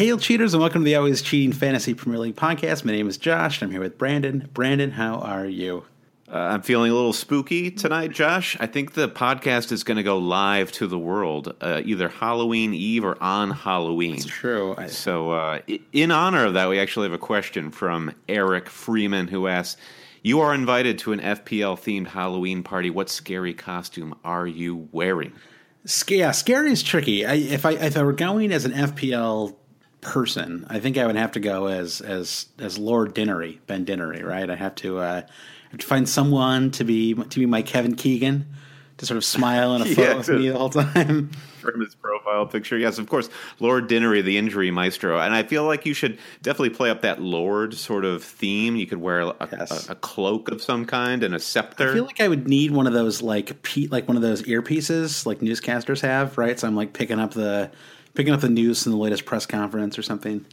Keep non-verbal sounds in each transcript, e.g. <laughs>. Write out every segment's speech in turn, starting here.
Hail, cheaters, and welcome to the Always Cheating Fantasy Premier League podcast. My name is Josh, and I'm here with Brandon. Brandon, how are you? Uh, I'm feeling a little spooky tonight, Josh. I think the podcast is going to go live to the world uh, either Halloween Eve or on Halloween. It's true. I... So, uh, in honor of that, we actually have a question from Eric Freeman who asks You are invited to an FPL themed Halloween party. What scary costume are you wearing? Yeah, scary is tricky. I, if I if I were going as an FPL person, I think I would have to go as as as Lord Dinnery, Ben Dinnery, right? I have to uh, have to find someone to be to be my Kevin Keegan to sort of smile in a photo yeah, with me all the whole time. From his profile picture, yes, of course, Lord Dinnery, the injury maestro, and I feel like you should definitely play up that Lord sort of theme. You could wear a, yes. a, a cloak of some kind and a scepter. I feel like I would need one of those like pe- like one of those earpieces like newscasters have, right? So I'm like picking up the picking up the news in the latest press conference or something.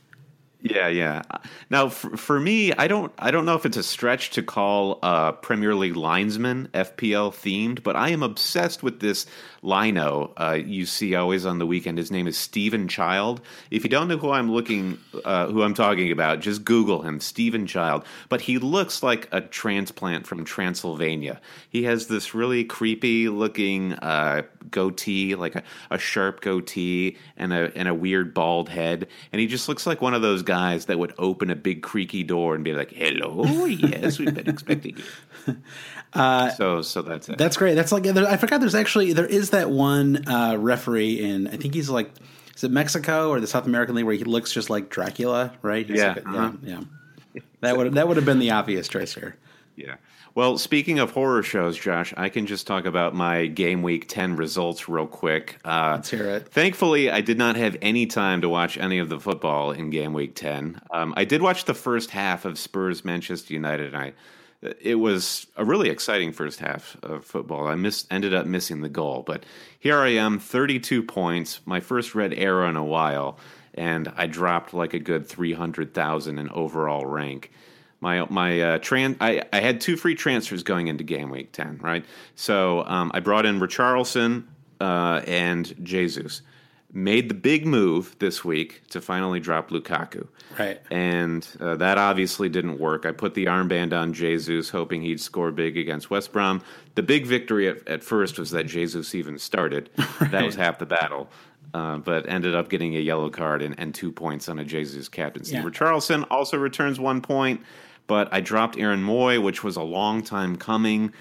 Yeah, yeah. Now, for, for, me, I don't, I don't know if it's a stretch to call uh, Premier League linesman FPL themed, but I am obsessed with this lino uh, you see always on the weekend. His name is Stephen Child. If you don't know who I'm looking, uh, who I'm talking about, just Google him, Stephen Child. But he looks like a transplant from Transylvania. He has this really creepy looking uh, goatee, like a, a sharp goatee, and a and a weird bald head, and he just looks like one of those guys that would open a big creaky door and be like, "Hello, yes, we've been expecting you." <laughs> Uh, so so that's it. That's great. That's like I forgot. There's actually there is that one uh, referee in I think he's like is it Mexico or the South American League where he looks just like Dracula, right? He's yeah, like a, uh-huh. yeah, yeah. That would that would have been the obvious choice here. Yeah. Well, speaking of horror shows, Josh, I can just talk about my game week 10 results real quick. Uh, Let's hear it. Thankfully, I did not have any time to watch any of the football in game week 10. Um, I did watch the first half of Spurs Manchester United, and I it was a really exciting first half of football. I missed, ended up missing the goal, but here I am, 32 points, my first red arrow in a while, and I dropped like a good 300,000 in overall rank. My my uh, tran- I, I had two free transfers going into game week 10, right? So um, I brought in Richarlison uh, and Jesus made the big move this week to finally drop Lukaku. Right. And uh, that obviously didn't work. I put the armband on Jesus, hoping he'd score big against West Brom. The big victory at, at first was that Jesus even started. <laughs> right. That was half the battle. Uh, but ended up getting a yellow card and, and two points on a Jesus captaincy. Yeah. Richarlison also returns one point, but I dropped Aaron Mooy, which was a long time coming.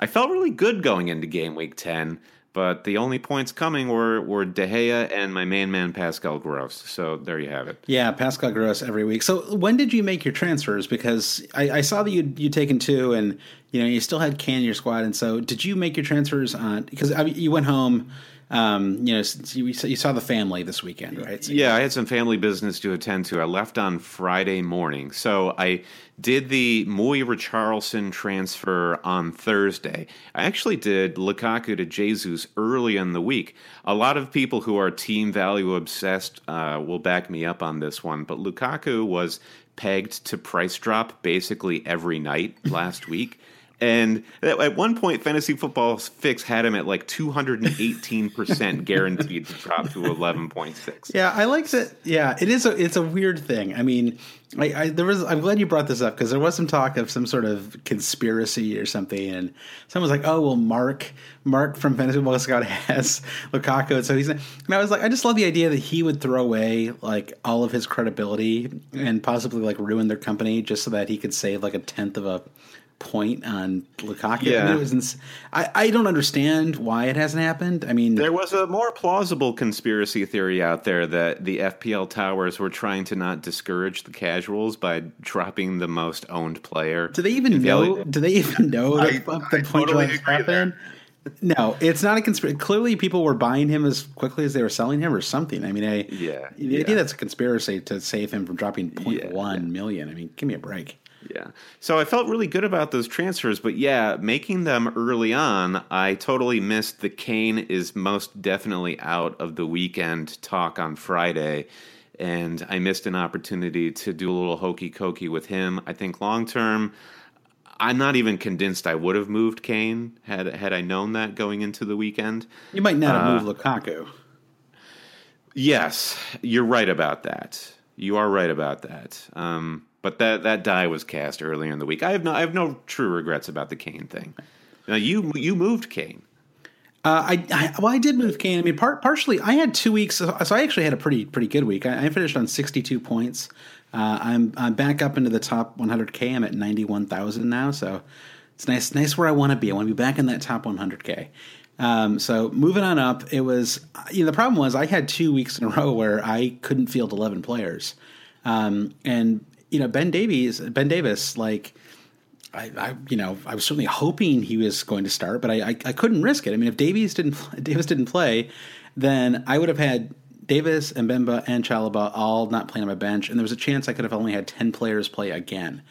I felt really good going into game week 10 but the only points coming were, were De Gea and my main man Pascal Gross. So there you have it. Yeah, Pascal Gross every week. So when did you make your transfers? Because I, I saw that you you'd taken two, and you know you still had Kane in your squad. And so did you make your transfers on? Because I mean, you went home. Um, you know, you, you saw the family this weekend, right? So yeah, I had some family business to attend to. I left on Friday morning, so I did the Mooy Richarlison transfer on Thursday. I actually did Lukaku to Jesus early in the week. A lot of people who are team value obsessed uh, will back me up on this one, but Lukaku was pegged to price drop basically every night last week. And at one point, Fantasy Football Fix had him at like 218% <laughs> guaranteed to drop to 11.6. Yeah, I like that. Yeah, it is a it's a weird thing. I mean, I, I there was I'm glad you brought this up because there was some talk of some sort of conspiracy or something, and someone was like, "Oh, well, Mark Mark from Fantasy Football Scout has Lukaku," so he's and I was like, I just love the idea that he would throw away like all of his credibility and possibly like ruin their company just so that he could save like a tenth of a point on Lukaku. Yeah. I, mean, was I, I don't understand why it hasn't happened. I mean, there was a more plausible conspiracy theory out there that the FPL towers were trying to not discourage the casuals by dropping the most owned player. Do they even know? Do they even know I, that I, the point totally happened? No, it's not a conspiracy. Clearly, people were buying him as quickly as they were selling him, or something. I mean, I, yeah, the yeah. idea that's a conspiracy to save him from dropping 0.1 yeah, yeah. million. I mean, give me a break. Yeah. So I felt really good about those transfers, but yeah, making them early on, I totally missed the Kane is most definitely out of the weekend talk on Friday. And I missed an opportunity to do a little hokey cokey with him. I think long term, I'm not even convinced I would have moved Kane had had I known that going into the weekend. You might not have uh, moved Lukaku. Yes, you're right about that. You are right about that. Um, but that that die was cast earlier in the week. I have no I have no true regrets about the Kane thing. Now you you moved Kane. Uh, I, I, well, I did move Kane. I mean, part, partially, I had two weeks, so, so, I actually had a pretty pretty good week. I, I finished on sixty two points. Uh, I'm I'm back up into the top 100k. I'm at 91,000 now, so it's nice nice where I want to be. I want to be back in that top 100k. Um, so moving on up, it was you know the problem was I had two weeks in a row where I couldn't field 11 players, um, and you know, Ben Davies, Ben Davis, like, I, I, you know, I was certainly hoping he was going to start, but I, I, I couldn't risk it. I mean, if Davies didn't, <laughs> Davis didn't play, then I would have had Davis and Bemba and Chalobah all not playing on my bench, and there was a chance I could have only had ten players play again.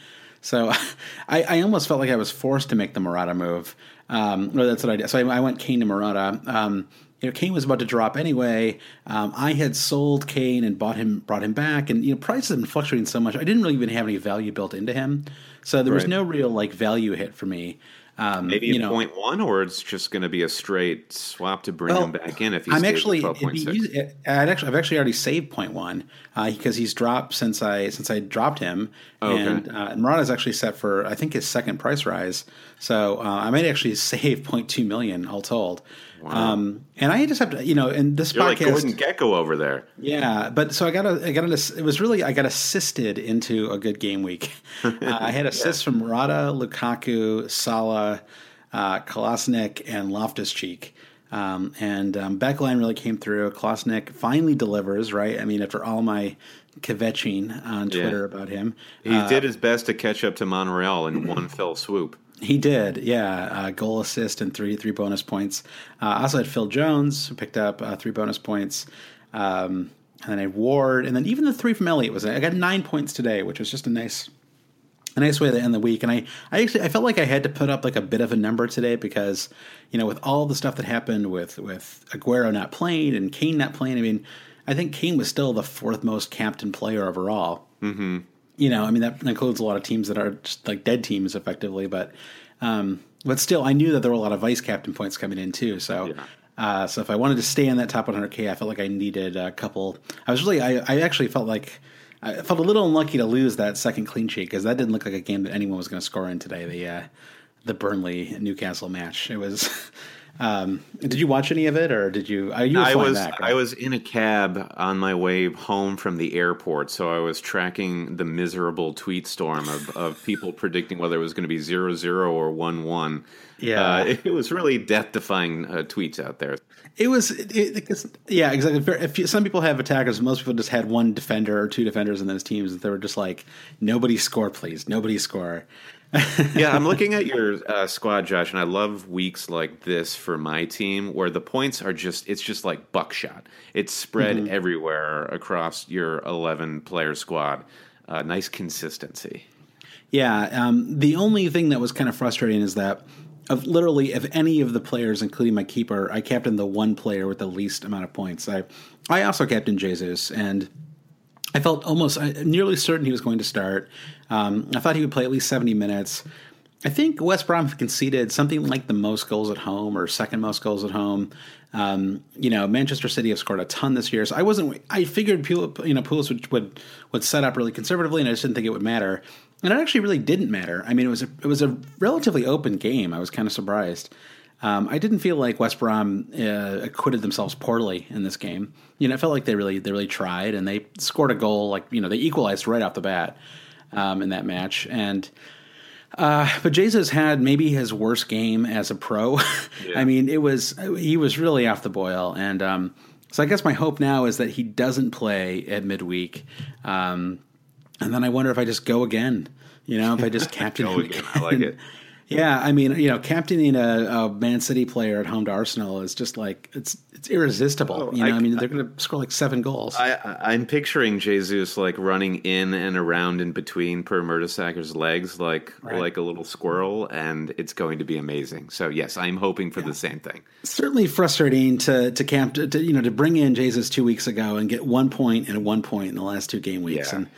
So <laughs> I, I almost felt like I was forced to make the Morata move. Um, or that's what I did. So I, I went Kane to Morata. Um, you know, Kane was about to drop anyway. Um, I had sold Kane and bought him, brought him back, and you know, prices have been fluctuating so much. I didn't really even have any value built into him, so there right. was no real like value hit for me. Um, Maybe you know, point one, or it's just going to be a straight swap to bring well, him back in if he's I'm actually, I'd actually, I've actually already saved point one uh, because he's dropped since I since I dropped him, oh, okay. and uh, Morata's actually set for I think his second price rise, so uh, I might actually <laughs> save 0.2 million all told. Wow. Um, and I just have to, you know, in this You're podcast, like Gordon Gekko over there. Yeah, but so I got a, I got an, it was really I got assisted into a good game week. <laughs> uh, I had assists yeah. from Morata, Lukaku, Salah, uh, and Loftus Cheek. Um, and um, backline really came through. Kolasinac finally delivers, right? I mean, after all my kvetching on Twitter yeah. about him, he uh, did his best to catch up to Monreal in one fell swoop. He did, yeah. Uh, goal assist and three three bonus points. Uh, I also had Phil Jones who picked up uh, three bonus points, um, and then I had Ward, and then even the three from Elliott was I got nine points today, which was just a nice a nice way to end the week. And I, I actually I felt like I had to put up like a bit of a number today because you know with all the stuff that happened with with Aguero not playing and Kane not playing. I mean, I think Kane was still the fourth most captain player overall. Mm-hmm you know, I mean that includes a lot of teams that are just like dead teams effectively, but um, but still, I knew that there were a lot of vice captain points coming in too. So. Yeah. Uh, so if I wanted to stay in that top 100k, I felt like I needed a couple. I was really, I, I actually felt like I felt a little unlucky to lose that second clean sheet because that didn't look like a game that anyone was going to score in today. The uh, the Burnley Newcastle match. It was <laughs> um, did you watch any of it, or did you? Uh, you I was back, right? I was in a cab on my way home from the airport, so I was tracking the miserable tweet storm of, of people predicting whether it was going to be zero zero or one one. Yeah, uh, it, <laughs> it, was really death defying uh, tweets out there. It was, it, it, yeah, exactly. If you, some people have attackers, most people just had one defender or two defenders in those teams. That they were just like, nobody score, please, nobody score. <laughs> yeah, I'm looking at your uh, squad, Josh, and I love weeks like this for my team where the points are just, it's just like buckshot. It's spread mm-hmm. everywhere across your 11 player squad. Uh, nice consistency. Yeah. Um, the only thing that was kind of frustrating is that of literally of any of the players, including my keeper, I captained the one player with the least amount of points. I, I also captained Jesus, and I felt almost nearly certain he was going to start. Um, I thought he would play at least 70 minutes. I think West Brom conceded something like the most goals at home or second most goals at home. Um, you know, Manchester City have scored a ton this year, so I wasn't. I figured you know Pulis would, would would set up really conservatively, and I just didn't think it would matter. And it actually really didn't matter. I mean, it was a, it was a relatively open game. I was kind of surprised. Um, I didn't feel like West Brom uh, acquitted themselves poorly in this game. You know, I felt like they really they really tried and they scored a goal. Like you know, they equalized right off the bat um, in that match. And uh, but Jesus had maybe his worst game as a pro. <laughs> Yeah. I mean, it was he was really off the boil. And um, so I guess my hope now is that he doesn't play at midweek. Um, and then I wonder if I just go again. You know, if I just <laughs> captain him again. I like it. Yeah, I mean, you know, captaining a, a, Man City player at home to Arsenal is just like it's it's irresistible. Oh, you know, I, I mean, they're going to score like seven goals. I, am picturing Jesus like running in and around in between Per Mertesacker's legs, like right. like a little squirrel, and it's going to be amazing. So yes, I'm hoping for yeah. the same thing. Certainly frustrating to to camp to, to, you know to bring in Jesus two weeks ago and get one point and one point in the last two game weeks, yeah. and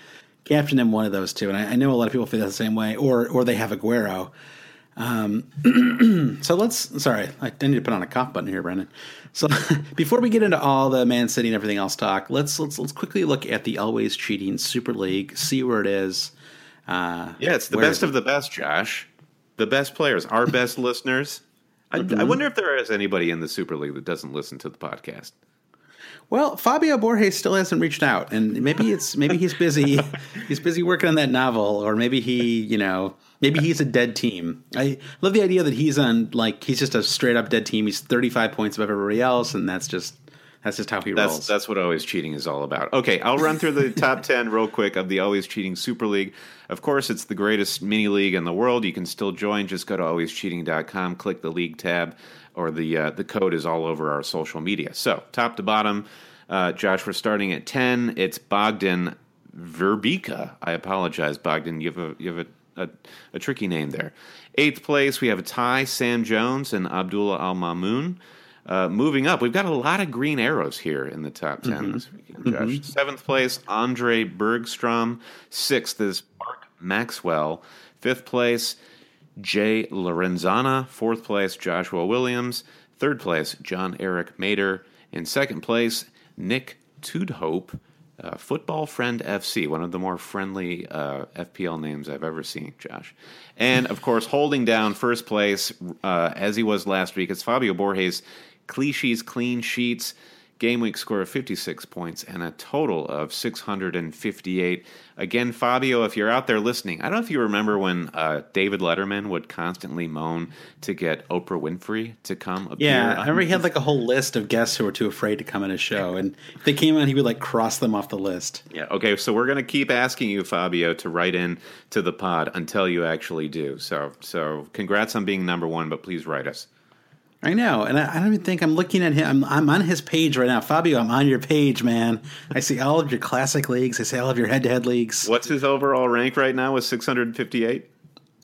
captain him one of those two. And I, I know a lot of people feel the same way, or or they have Aguero. Um, <clears throat> so let's. Sorry, I need to put on a cough button here, Brendan. So <laughs> before we get into all the Man City and everything else talk, let's let's let's quickly look at the always cheating Super League. See where it is. Uh, yeah, it's the best of the best, Josh. The best players, our best <laughs> listeners. I, mm-hmm. I wonder if there is anybody in the Super League that doesn't listen to the podcast. Well, Fabio Borges still hasn't reached out, and maybe it's maybe he's busy. <laughs> he's busy working on that novel, or maybe he, you know, maybe he's a dead team. I love the idea that he's on like he's just a straight up dead team. He's thirty five points above everybody else, and that's just that's just how he that's, rolls. That's what always cheating is all about. Okay, I'll run through the <laughs> top ten real quick of the always cheating Super League. Of course, it's the greatest mini league in the world. You can still join. Just go to alwayscheating.com, click the league tab or the uh, the code is all over our social media. So top to bottom, uh, Josh, we're starting at ten. It's Bogdan Verbeeka. I apologize, Bogdan. You have a you have a, a, a tricky name there. Eighth place, we have a tie, Sam Jones and Abdullah Al Mamoun. Uh, moving up, we've got a lot of green arrows here in the top 10 mm-hmm. this weekend, Josh. Mm-hmm. Seventh place, Andre Bergstrom. Sixth is Mark Maxwell. Fifth place, Jay Lorenzana. Fourth place, Joshua Williams. Third place, John Eric Mater. In second place, Nick Tudhope. Uh, Football Friend FC, one of the more friendly uh, FPL names I've ever seen, Josh. And of course, holding down first place, uh, as he was last week, it's Fabio Borges. Cliches, clean sheets game week score of 56 points and a total of 658. Again, Fabio, if you're out there listening, I don't know if you remember when uh, David Letterman would constantly moan to get Oprah Winfrey to come appear. Yeah, I remember he had like a whole list of guests who were too afraid to come on his show, and if they came on, he would like cross them off the list. Yeah, okay, so we're gonna keep asking you, Fabio, to write in to the pod until you actually do. So, so congrats on being number one, but please write us. I know, and I, I, don't even think I'm looking at him. I'm, I'm, on his page right now, Fabio. I'm on your page, man. I see all of your classic leagues. I see all of your head-to-head leagues. What's his overall rank right now? With 658.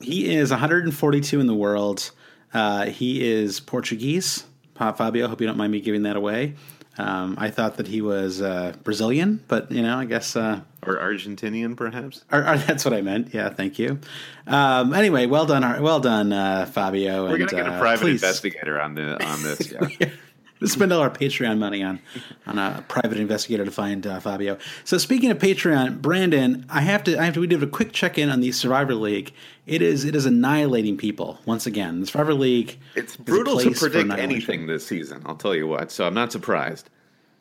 He is 142 in the world. Uh, he is Portuguese. Fabio, hope you don't mind me giving that away. Um, I thought that he was uh, Brazilian, but you know, I guess uh, or Argentinian, perhaps. Or, or, <laughs> that's what I meant. Yeah, thank you. Um, anyway, well done, well done, uh, Fabio. We're going to get a uh, private please. investigator on the on this. Yeah. <laughs> <laughs> yeah. spend all our Patreon money on on a private investigator to find uh, Fabio. So speaking of Patreon, Brandon, I have to I have to we did a quick check in on the Survivor League. It is it is annihilating people once again. The Survivor League. It's brutal to predict anything this season. I'll tell you what. So I'm not surprised.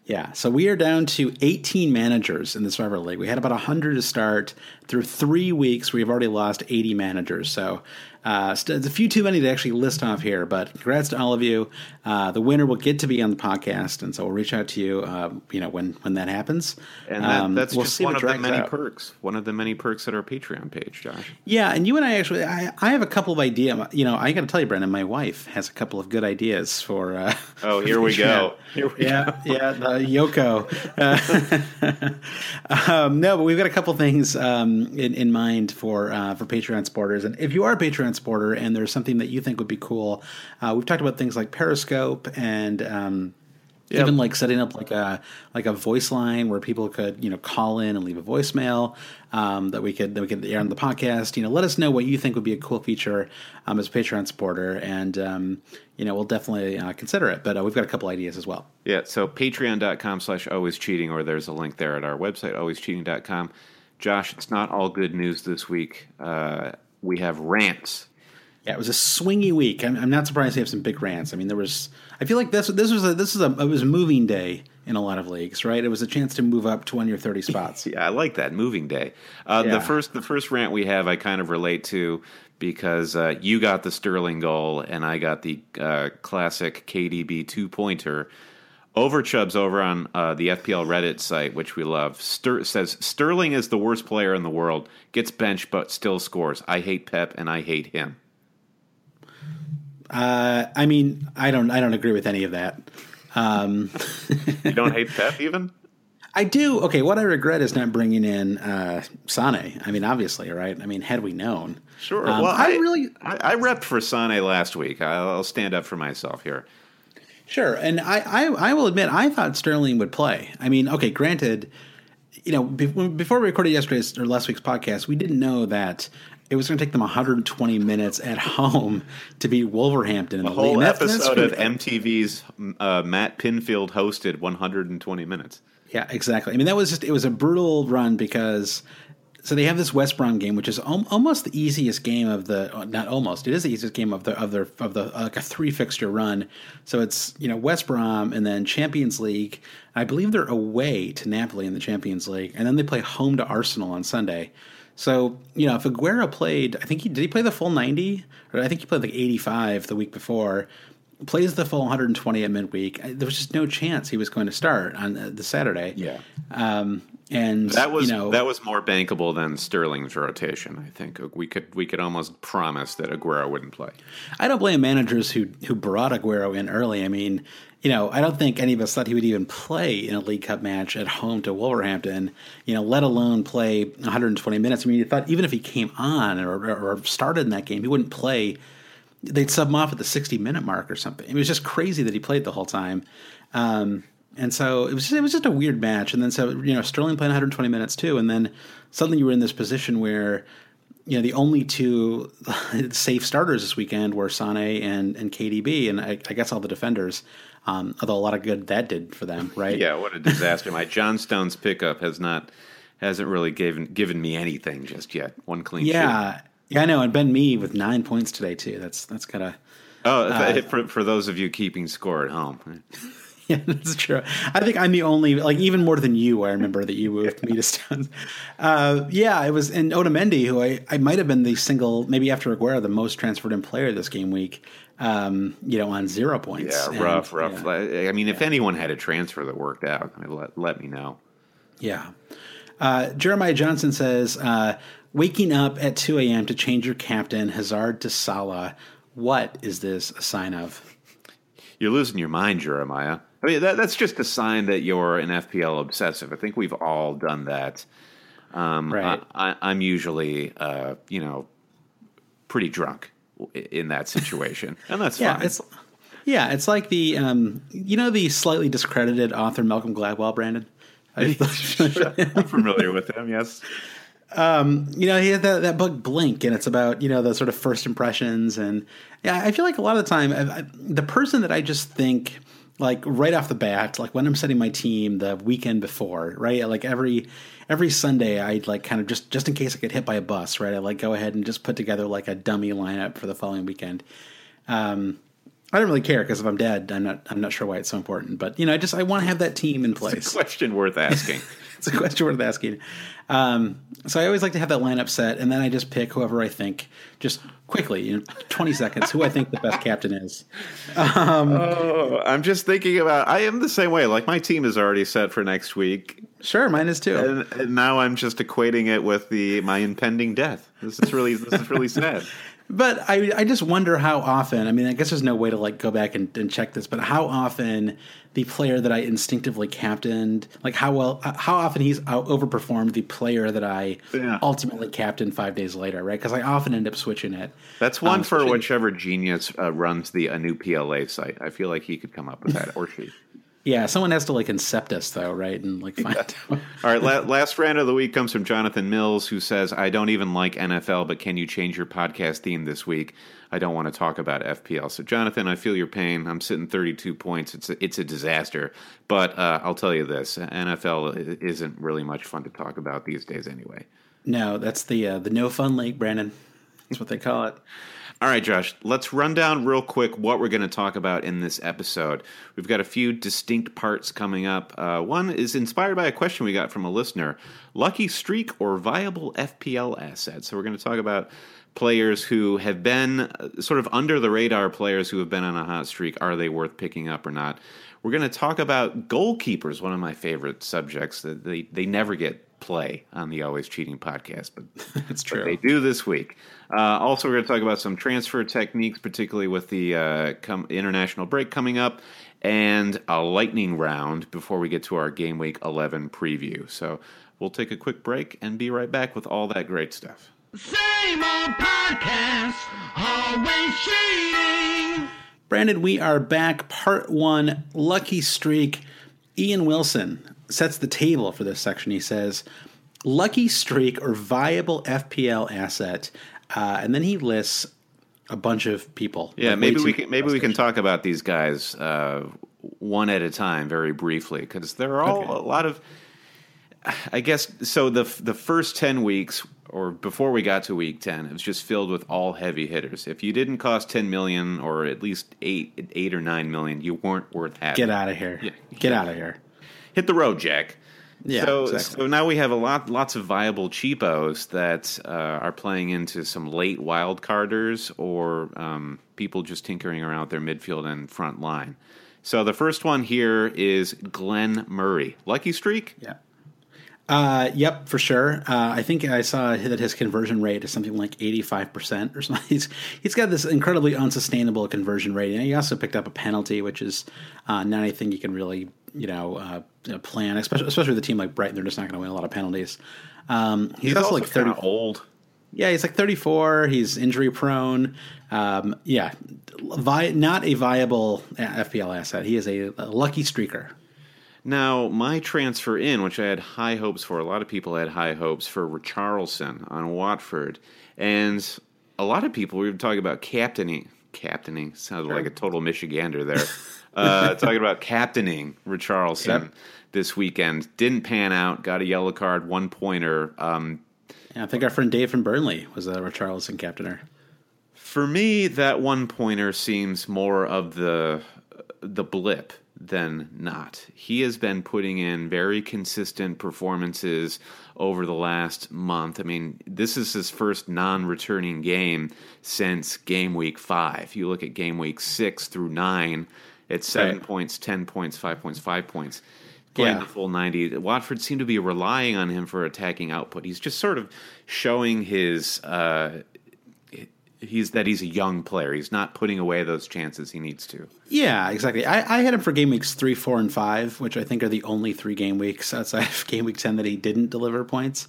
Yeah, so we are down to 18 managers in the Survivor League. We had about 100 to start. Through three weeks, we've already lost 80 managers. So uh, st- a few too many to actually list off here, but congrats to all of you. Uh, the winner will get to be on the podcast, and so we'll reach out to you. Uh, you know when when that happens, and that, um, that's we'll just one of the many out. perks. One of the many perks at our Patreon page, Josh. Yeah, and you and I actually, I, I have a couple of ideas. You know, I got to tell you, Brendan, my wife has a couple of good ideas for. Uh, <laughs> Oh, here we <laughs> go. Here we yeah, yeah, the Yoko. Uh, <laughs> um, no, but we've got a couple things um, in, in mind for uh, for Patreon supporters. And if you are a Patreon supporter and there's something that you think would be cool, uh, we've talked about things like Periscope and. Um, Yep. Even like setting up like a like a voice line where people could you know call in and leave a voicemail um, that we could that we could air on the podcast. You know, let us know what you think would be a cool feature um, as a Patreon supporter, and um, you know we'll definitely uh, consider it. But uh, we've got a couple ideas as well. Yeah, so patreon.com slash always cheating, or there's a link there at our website, alwayscheating.com. Josh, it's not all good news this week. Uh, we have rants. Yeah, it was a swingy week. I'm, I'm not surprised they have some big rants. I mean, there was. I feel like this this was a this is a it was a moving day in a lot of leagues, right? It was a chance to move up twenty or thirty spots. <laughs> Yeah, I like that moving day. Uh, Yeah. The first the first rant we have, I kind of relate to because uh, you got the Sterling goal and I got the uh, classic KDB two pointer. Overchubs over on uh, the FPL Reddit site, which we love, Ster- says Sterling is the worst player in the world, gets benched but still scores. I hate Pep and I hate him. Uh, I mean, I don't I don't agree with any of that. Um, You don't hate Pep even? <laughs> I do. Okay, what I regret is not bringing in uh, Sane. I mean, obviously, right? I mean, had we known, Sure. Um, well, I I, really- I, I repped for Sane last week. I'll, I'll stand up for myself here. Sure, and I, I, I will admit I thought Sterling would play. I mean, okay, granted, you know, be- before we recorded yesterday's or last week's podcast, we didn't know that it was going to take them 120 minutes at <laughs> home to beat Wolverhampton in the, league. whole And that's- that's episode of MTV's uh, Matt Pinfield hosted 120 minutes. Yeah, exactly. I mean, that was just it was a brutal run because so they have this West Brom game, which is al- almost the easiest game of the uh, not almost it is the easiest game of the of their of the uh, like a three fixture run. So it's you know West Brom and then Champions League. I believe they're away to Napoli in the Champions League, and then they play home to Arsenal on Sunday. So you know if Aguero played, I think he did he play the full ninety, or I think he played like eighty five the week before plays the full 120 at midweek. There was just no chance he was going to start on uh, the Saturday. Yeah. Um, and That was you know, that was more bankable than Sterling's rotation. I think we could we could almost promise that Aguero wouldn't play. I don't blame managers who who brought Aguero in early. I mean, you know, I don't think any of us thought he would even play in a League Cup match at home to Wolverhampton. You know, let alone play 120 minutes. I mean, you thought even if he came on or, or, started in that game, he wouldn't play. They'd sub him off at the 60 minute mark or something. It was just crazy that he played the whole time. Um, and so it was just, it was just a weird match. And then so you know Sterling played 120 minutes too, and then suddenly you were in this position where you know the only two <laughs> safe starters this weekend were Sane and and KDB, and I, I guess all the defenders. Um, although a lot of good that did for them, <laughs> right? Yeah, what a disaster! My John Stones pickup has not hasn't really given given me anything just yet. One clean sheet. yeah, yeah. I know. And Ben Mee with nine points today too. That's that's kind of Oh, Uh, for, for those of you keeping score at home, <laughs> Yeah, that's true. I think I'm the only, like, even more than you. I remember that you moved me to Stones. Uh, yeah, it was, and Otamendi, who I, I might have been the single, maybe after Aguero, the most transferred in player this game week. Um, you know, on zero points. yeah, And, rough, rough. yeah. I mean, if anyone had a transfer that worked out, I mean, let let me know. Yeah. Uh, Jeremiah Johnson says, uh, waking up at 2 a.m. to change your captain, Hazard to Salah. What is this a sign of? You're losing your mind, Jeremiah. I mean, that, that's just a sign that you're an FPL obsessive. I think we've all done that. Um, Right. I, I'm usually, uh, you know, pretty drunk in that situation, <laughs> and that's Yeah, fine. it's yeah, it's like the um, you know the slightly discredited author Malcolm Gladwell, Brandon. <laughs> <laughs> I'm familiar with him. Yes. You know, he had that, that book Blink, and it's about you know the sort of first impressions, and yeah, I feel like a lot of the time, I, I, the person that I just think like right off the bat, like when I'm setting my team the weekend before, right, like every every Sunday, I'd like kind of just just in case I get hit by a bus, right, I like go ahead and just put together like a dummy lineup for the following weekend. Um, I don't really care because if I'm dead, I'm not. I'm not sure why it's so important. But you know, I just I want to have that team in place. Question worth asking. <laughs> <laughs> it's a question worth asking. Um, so I always like to have that lineup set, and then I just pick whoever I think, just quickly, you know, twenty seconds, who I think the best captain is. Um, oh, I'm just thinking about. I am the same way. Like my team is already set for next week. Sure, mine is too. And, and now I'm just equating it with the my impending death. This is really this is really sad. <laughs> But I, I just wonder how often. I mean, I guess there's no way to like go back and, and check this, but how often the player that I instinctively captained, like how well, how often he's overperformed the player that I yeah. ultimately captained five days later, right? Because I often end up switching it. That's one um, for whichever genius uh, runs the a new PLA site. I feel like he could come up with that, or she. <laughs> Yeah, someone has to like incept us though, right? And like find <laughs> yeah. All right, la- last rant of the week comes from Jonathan Mills, who says, "I don't even like NFL, but can you change your podcast theme this week? I don't want to talk about FPL." So, Jonathan, I feel your pain. I'm sitting 32 points. It's a, it's a disaster, but uh, I'll tell you this: NFL isn't really much fun to talk about these days, anyway. No, that's the uh, the no fun league, Brandon. That's what they call it. All right, Josh, let's run down real quick what we're going to talk about in this episode. We've got a few distinct parts coming up. Uh, one is inspired by a question we got from a listener lucky streak or viable FPL assets. So, we're going to talk about players who have been uh, sort of under the radar players who have been on a hot streak. Are they worth picking up or not? We're going to talk about goalkeepers, one of my favorite subjects. That they, they never get play on the Always Cheating podcast, but it's <laughs> true. they do this week. Uh, also, we're going to talk about some transfer techniques, particularly with the uh, com- international break coming up, and a lightning round before we get to our game week 11 preview. So we'll take a quick break and be right back with all that great stuff. Same old podcast, always cheating. Brandon, we are back. Part one, lucky streak. Ian Wilson sets the table for this section. He says, lucky streak or viable FPL asset. Uh, and then he lists a bunch of people. Yeah, like maybe we can maybe we can talk about these guys uh, one at a time, very briefly, because there are all okay. a lot of. I guess so. the The first ten weeks, or before we got to week ten, it was just filled with all heavy hitters. If you didn't cost ten million, or at least eight, eight or nine million, you weren't worth having. Get out of here! Yeah. Get out of here! hit the road, Jack. Yeah. So, exactly. so now we have a lot, lots of viable cheapos that uh, are playing into some late wild carders or um, people just tinkering around their midfield and front line. So the first one here is Glenn Murray. Lucky streak. Yeah. Uh, yep, for sure. Uh, I think I saw that his conversion rate is something like eighty-five percent or <laughs> something. He's he's got this incredibly unsustainable conversion rate, and he also picked up a penalty, which is uh, not anything you can really you know, uh, plan, especially especially with a team like Brighton. They're just not going to win a lot of penalties. Um, he's, he's, also, also like thirty old. Yeah, he's like thirty four. He's injury prone. Um, yeah, vi- not a viable FPL asset. He is a, a lucky streaker. Now, my transfer in, which I had high hopes for, a lot of people had high hopes for Richarlison on Watford, and a lot of people we were talking about captaining. Captaining sounded like a total Michigander there. uh, <laughs> talking about captaining Richarlison yep. this weekend. Didn't pan out. Got a yellow card, one pointer. Um, yeah, I think our friend Dave from Burnley was a Richarlison captainer. For me, that one pointer seems more of the the blip than not. He has been putting in very consistent performances over the last month. I mean, this is his first non returning game since game week five. You look at game week six through nine, it's seven right. points, ten points, five points, five points. Playing yeah. the full ninety. Watford seem to be relying on him for attacking output. He's just sort of showing his uh, he's that he's a young player. He's not putting away those chances he needs to. Yeah, exactly. I, I, had him for game weeks three, four, and five, which I think are the only three game weeks outside of <laughs> game week ten that he didn't deliver points,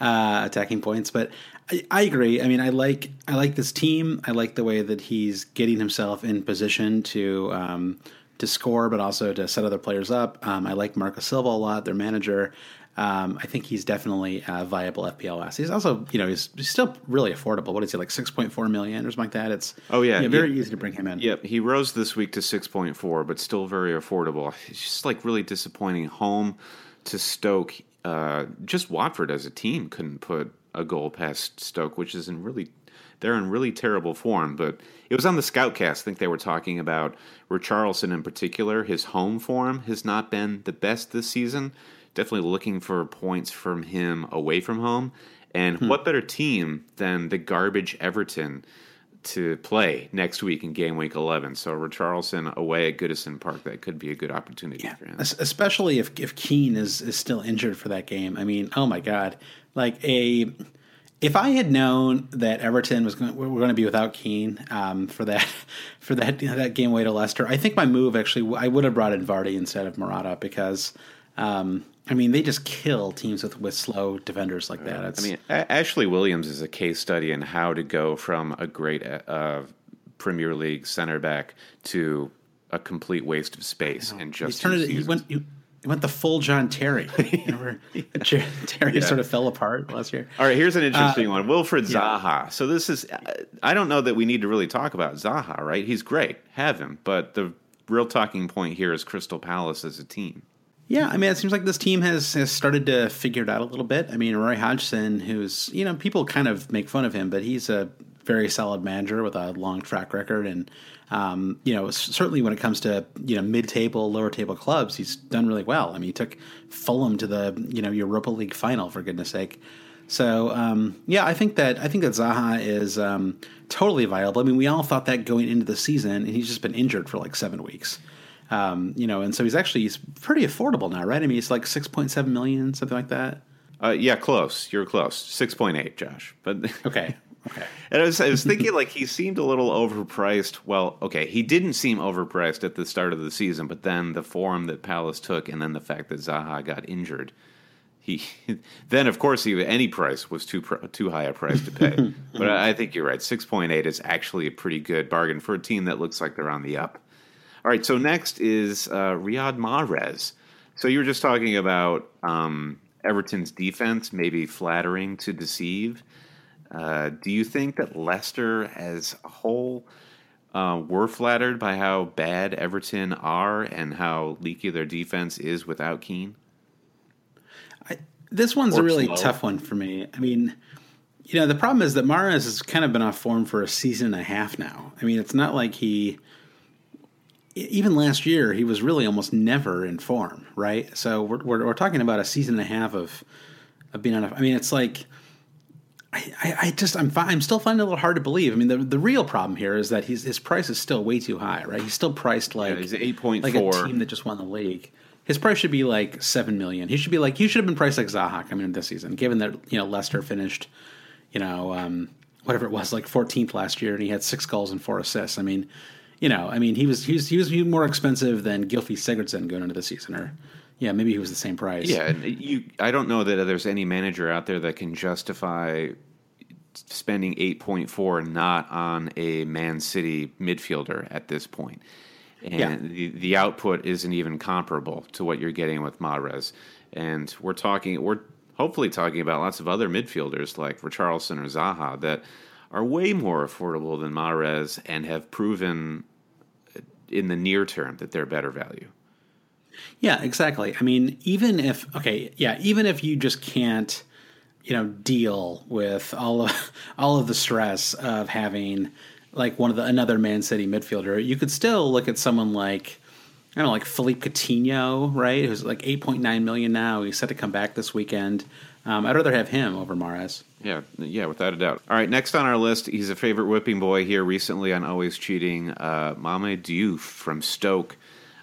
uh, attacking points. But I, I, agree. I mean, I like I like this team. I like the way that he's getting himself in position to. Um, to score, but also to set other players up. Um, I like Marco Silva a lot, their manager. Um, I think he's definitely a viable FPL asset. He's also, you know, he's, he's still really affordable. What is he like, six point four million or something like that? It's oh yeah, yeah very easy to bring him in. Yep, he rose this week to six point four, but still very affordable. It's just like really disappointing. Home to Stoke, uh, just Watford as a team couldn't put a goal past Stoke, which isn't really they're in really terrible form. But it was on the Scoutcast. I think they were talking about Richarlison in particular. His home form has not been the best this season. Definitely looking for points from him away from home. And hmm. what better team than the garbage Everton to play next week in game week 11. So Richarlison away at Goodison Park, that could be a good opportunity yeah, for him. Especially if, if Keane is, is still injured for that game. I mean, oh my God. Like a if I had known that Everton was going, were going to be without Keane um, for that <laughs> for that you know, that game away to Leicester, I think my move actually I would have brought in Vardy instead of Morata because um, I mean, they just kill teams with, with slow defenders like that. It's, I mean, a- Ashley Williams is a case study in how to go from a great uh, Premier League center back to a complete waste of space and just turned it, he went he, he, went the full John Terry. <laughs> Terry yeah. sort of fell apart last year. All right, here's an interesting uh, one: Wilfried Zaha. Yeah. So this is I don't know that we need to really talk about Zaha, right? He's great, have him, but the real talking point here is Crystal Palace as a team. Yeah, I mean, it seems like this team has, has started to figure it out a little bit. I mean, Roy Hodgson, who's, you know, people kind of make fun of him, but he's a very solid manager with a long track record. And, um, you know, certainly when it comes to, you know, mid table, lower table clubs, he's done really well. I mean, he took Fulham to the, you know, Europa League final, for goodness sake. So um, yeah, I think that I think that Zaha is um, totally viable. I mean, we all thought that going into the season, and he's just been injured for like seven weeks. Um, you know, and so he's actually he's pretty affordable now, right? I mean, he's like six point seven million, something like that. Uh, yeah, close. You're close. Six point eight, Josh. But <laughs> okay, okay. and I was, I was thinking like he seemed a little overpriced. Well, okay, he didn't seem overpriced at the start of the season, but then the form that Palace took, and then the fact that Zaha got injured, he <laughs> then of course he any price was too too high a price to pay. <laughs> but I, I think you're right. Six point eight is actually a pretty good bargain for a team that looks like they're on the up. All right, so next is uh, Riyad Mahrez. So you were just talking about um, Everton's defense maybe flattering to deceive. Uh, do you think that Leicester as a whole uh, were flattered by how bad Everton are and how leaky their defense is without Keane? I, this one's or a really slow. tough one for me. I mean, you know, the problem is that Mahrez has kind of been off form for a season and a half now. I mean, it's not like he even last year he was really almost never in form, right? So we're we're, we're talking about a season and a half of of being on. A, I mean, it's like I, I, I just I'm fi- I'm still finding it a little hard to believe. I mean, the the real problem here is that he's, his price is still way too high, right? He's still priced like yeah, he's eight point like four. a team that just won the league. His price should be like seven million. He should be like he should have been priced like Zaha coming into this season, given that you know Leicester finished, you know, um, whatever it was, like 14th last year, and he had six goals and four assists. I mean, you know, I mean, he was he was he was more expensive than Gylfi Sigurdsson going into the season, or yeah, maybe he was the same price. Yeah, you. I don't know that there's any manager out there that can justify spending eight point four not on a Man City midfielder at this point. And yeah. the, the output isn't even comparable to what you're getting with Mahrez. And we're talking, we're hopefully talking about lots of other midfielders like Richarlison or Zaha that are way more affordable than Mahrez and have proven in the near term that they're better value. Yeah, exactly. I mean, even if okay, yeah, even if you just can't, you know, deal with all of <laughs> all of the stress of having like one of the another Man City midfielder, you could still look at someone like I don't know, like Philippe Coutinho, right? Who's like eight point nine million now. He's set to come back this weekend. Um, I'd rather have him over Mahrez. Yeah, yeah, without a doubt. All right, next on our list, he's a favorite whipping boy here recently on Always Cheating. Uh, Mame Diouf from Stoke.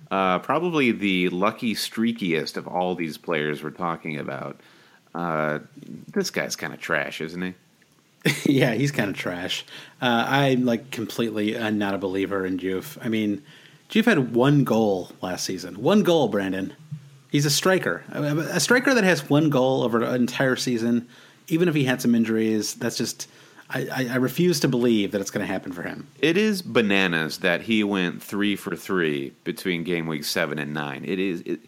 Uh, probably the lucky streakiest of all these players we're talking about. Uh, this guy's kind of trash, isn't he? <laughs> yeah, he's kind of trash. Uh, I'm like completely uh, not a believer in Diouf. I mean, Diouf had one goal last season. One goal, Brandon. He's a striker. A striker that has one goal over an entire season, even if he had some injuries, that's just. I, I refuse to believe that it's going to happen for him. It is bananas that he went three for three between game week seven and nine. It is. It,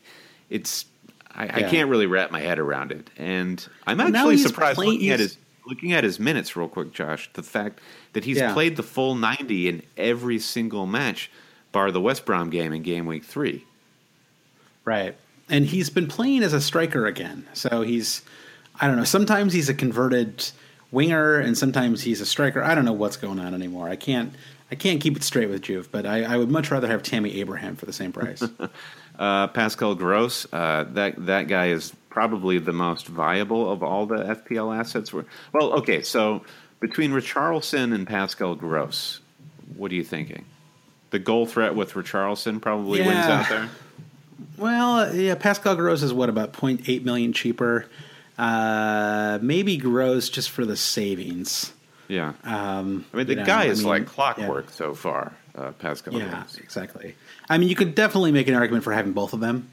it's. I, yeah. I, can't really wrap my head around it, and I'm well, actually surprised playing, looking at his looking at his minutes real quick, Josh. The fact that he's yeah. played the full ninety in every single match, bar the West Brom game in game week three. Right and he's been playing as a striker again. So he's, I don't know. Sometimes he's a converted winger and sometimes he's a striker. I don't know what's going on anymore. I can't I can't keep it straight with Diouf, but I, I would much rather have Tammy Abraham for the same price. <laughs> uh, Pascal Gross, uh, that that guy is probably the most viable of all the FPL assets. Well, okay, so between Richarlison and Pascal Gross, what are you thinking? The goal threat with Richarlison probably yeah. wins out there. <laughs> Well, yeah, Pascal Gross is what about 0.8 million cheaper. Uh, maybe Gross just for the savings. Yeah. Um, I mean, the guy know, is I mean, like clockwork yeah. so far, uh, Pascal. Yeah, exactly. I mean, you could definitely make an argument for having both of them,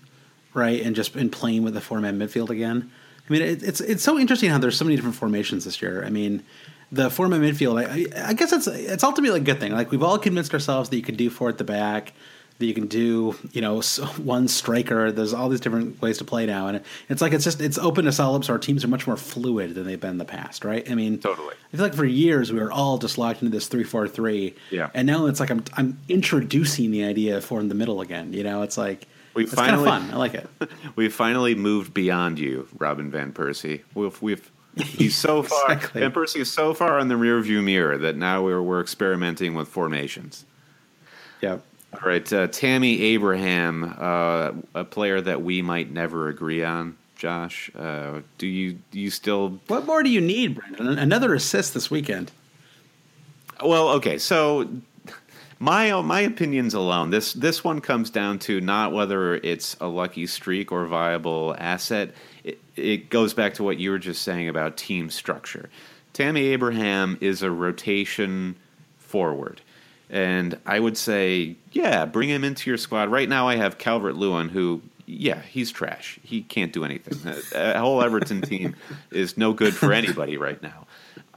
right? And just in playing with the four man midfield again. I mean, it, it's it's so interesting how there's so many different formations this year. I mean, the four man midfield. I, I guess it's it's ultimately a good thing. Like we've all convinced ourselves that you could do four at the back that you can do, you know, one striker. There's all these different ways to play now, and it's like it's just it's open to solid. So our teams are much more fluid than they've been in the past, right? I mean, totally. I feel like for years we were all just locked into this three four three, yeah, and now it's like I'm I'm introducing the idea of four in the middle again. You know, it's like we it's finally kind of fun. I like it. <laughs> we finally moved beyond you, Robin van Persie. We've we've he's so <laughs> far exactly. Van Persie is so far in the rearview mirror that now we're we're experimenting with formations. Yep. All right, uh, Tammy Abraham, uh, a player that we might never agree on. Josh, uh, do you do you still? What more do you need, Brendan? Another assist this weekend. Well, okay, so my my opinions alone. This this one comes down to not whether it's a lucky streak or viable asset. It, it goes back to what you were just saying about team structure. Tammy Abraham is a rotation forward. And I would say, yeah, bring him into your squad. Right now, I have Calvert Lewin, who, yeah, he's trash. He can't do anything. <laughs> A whole Everton team is no good for anybody right now.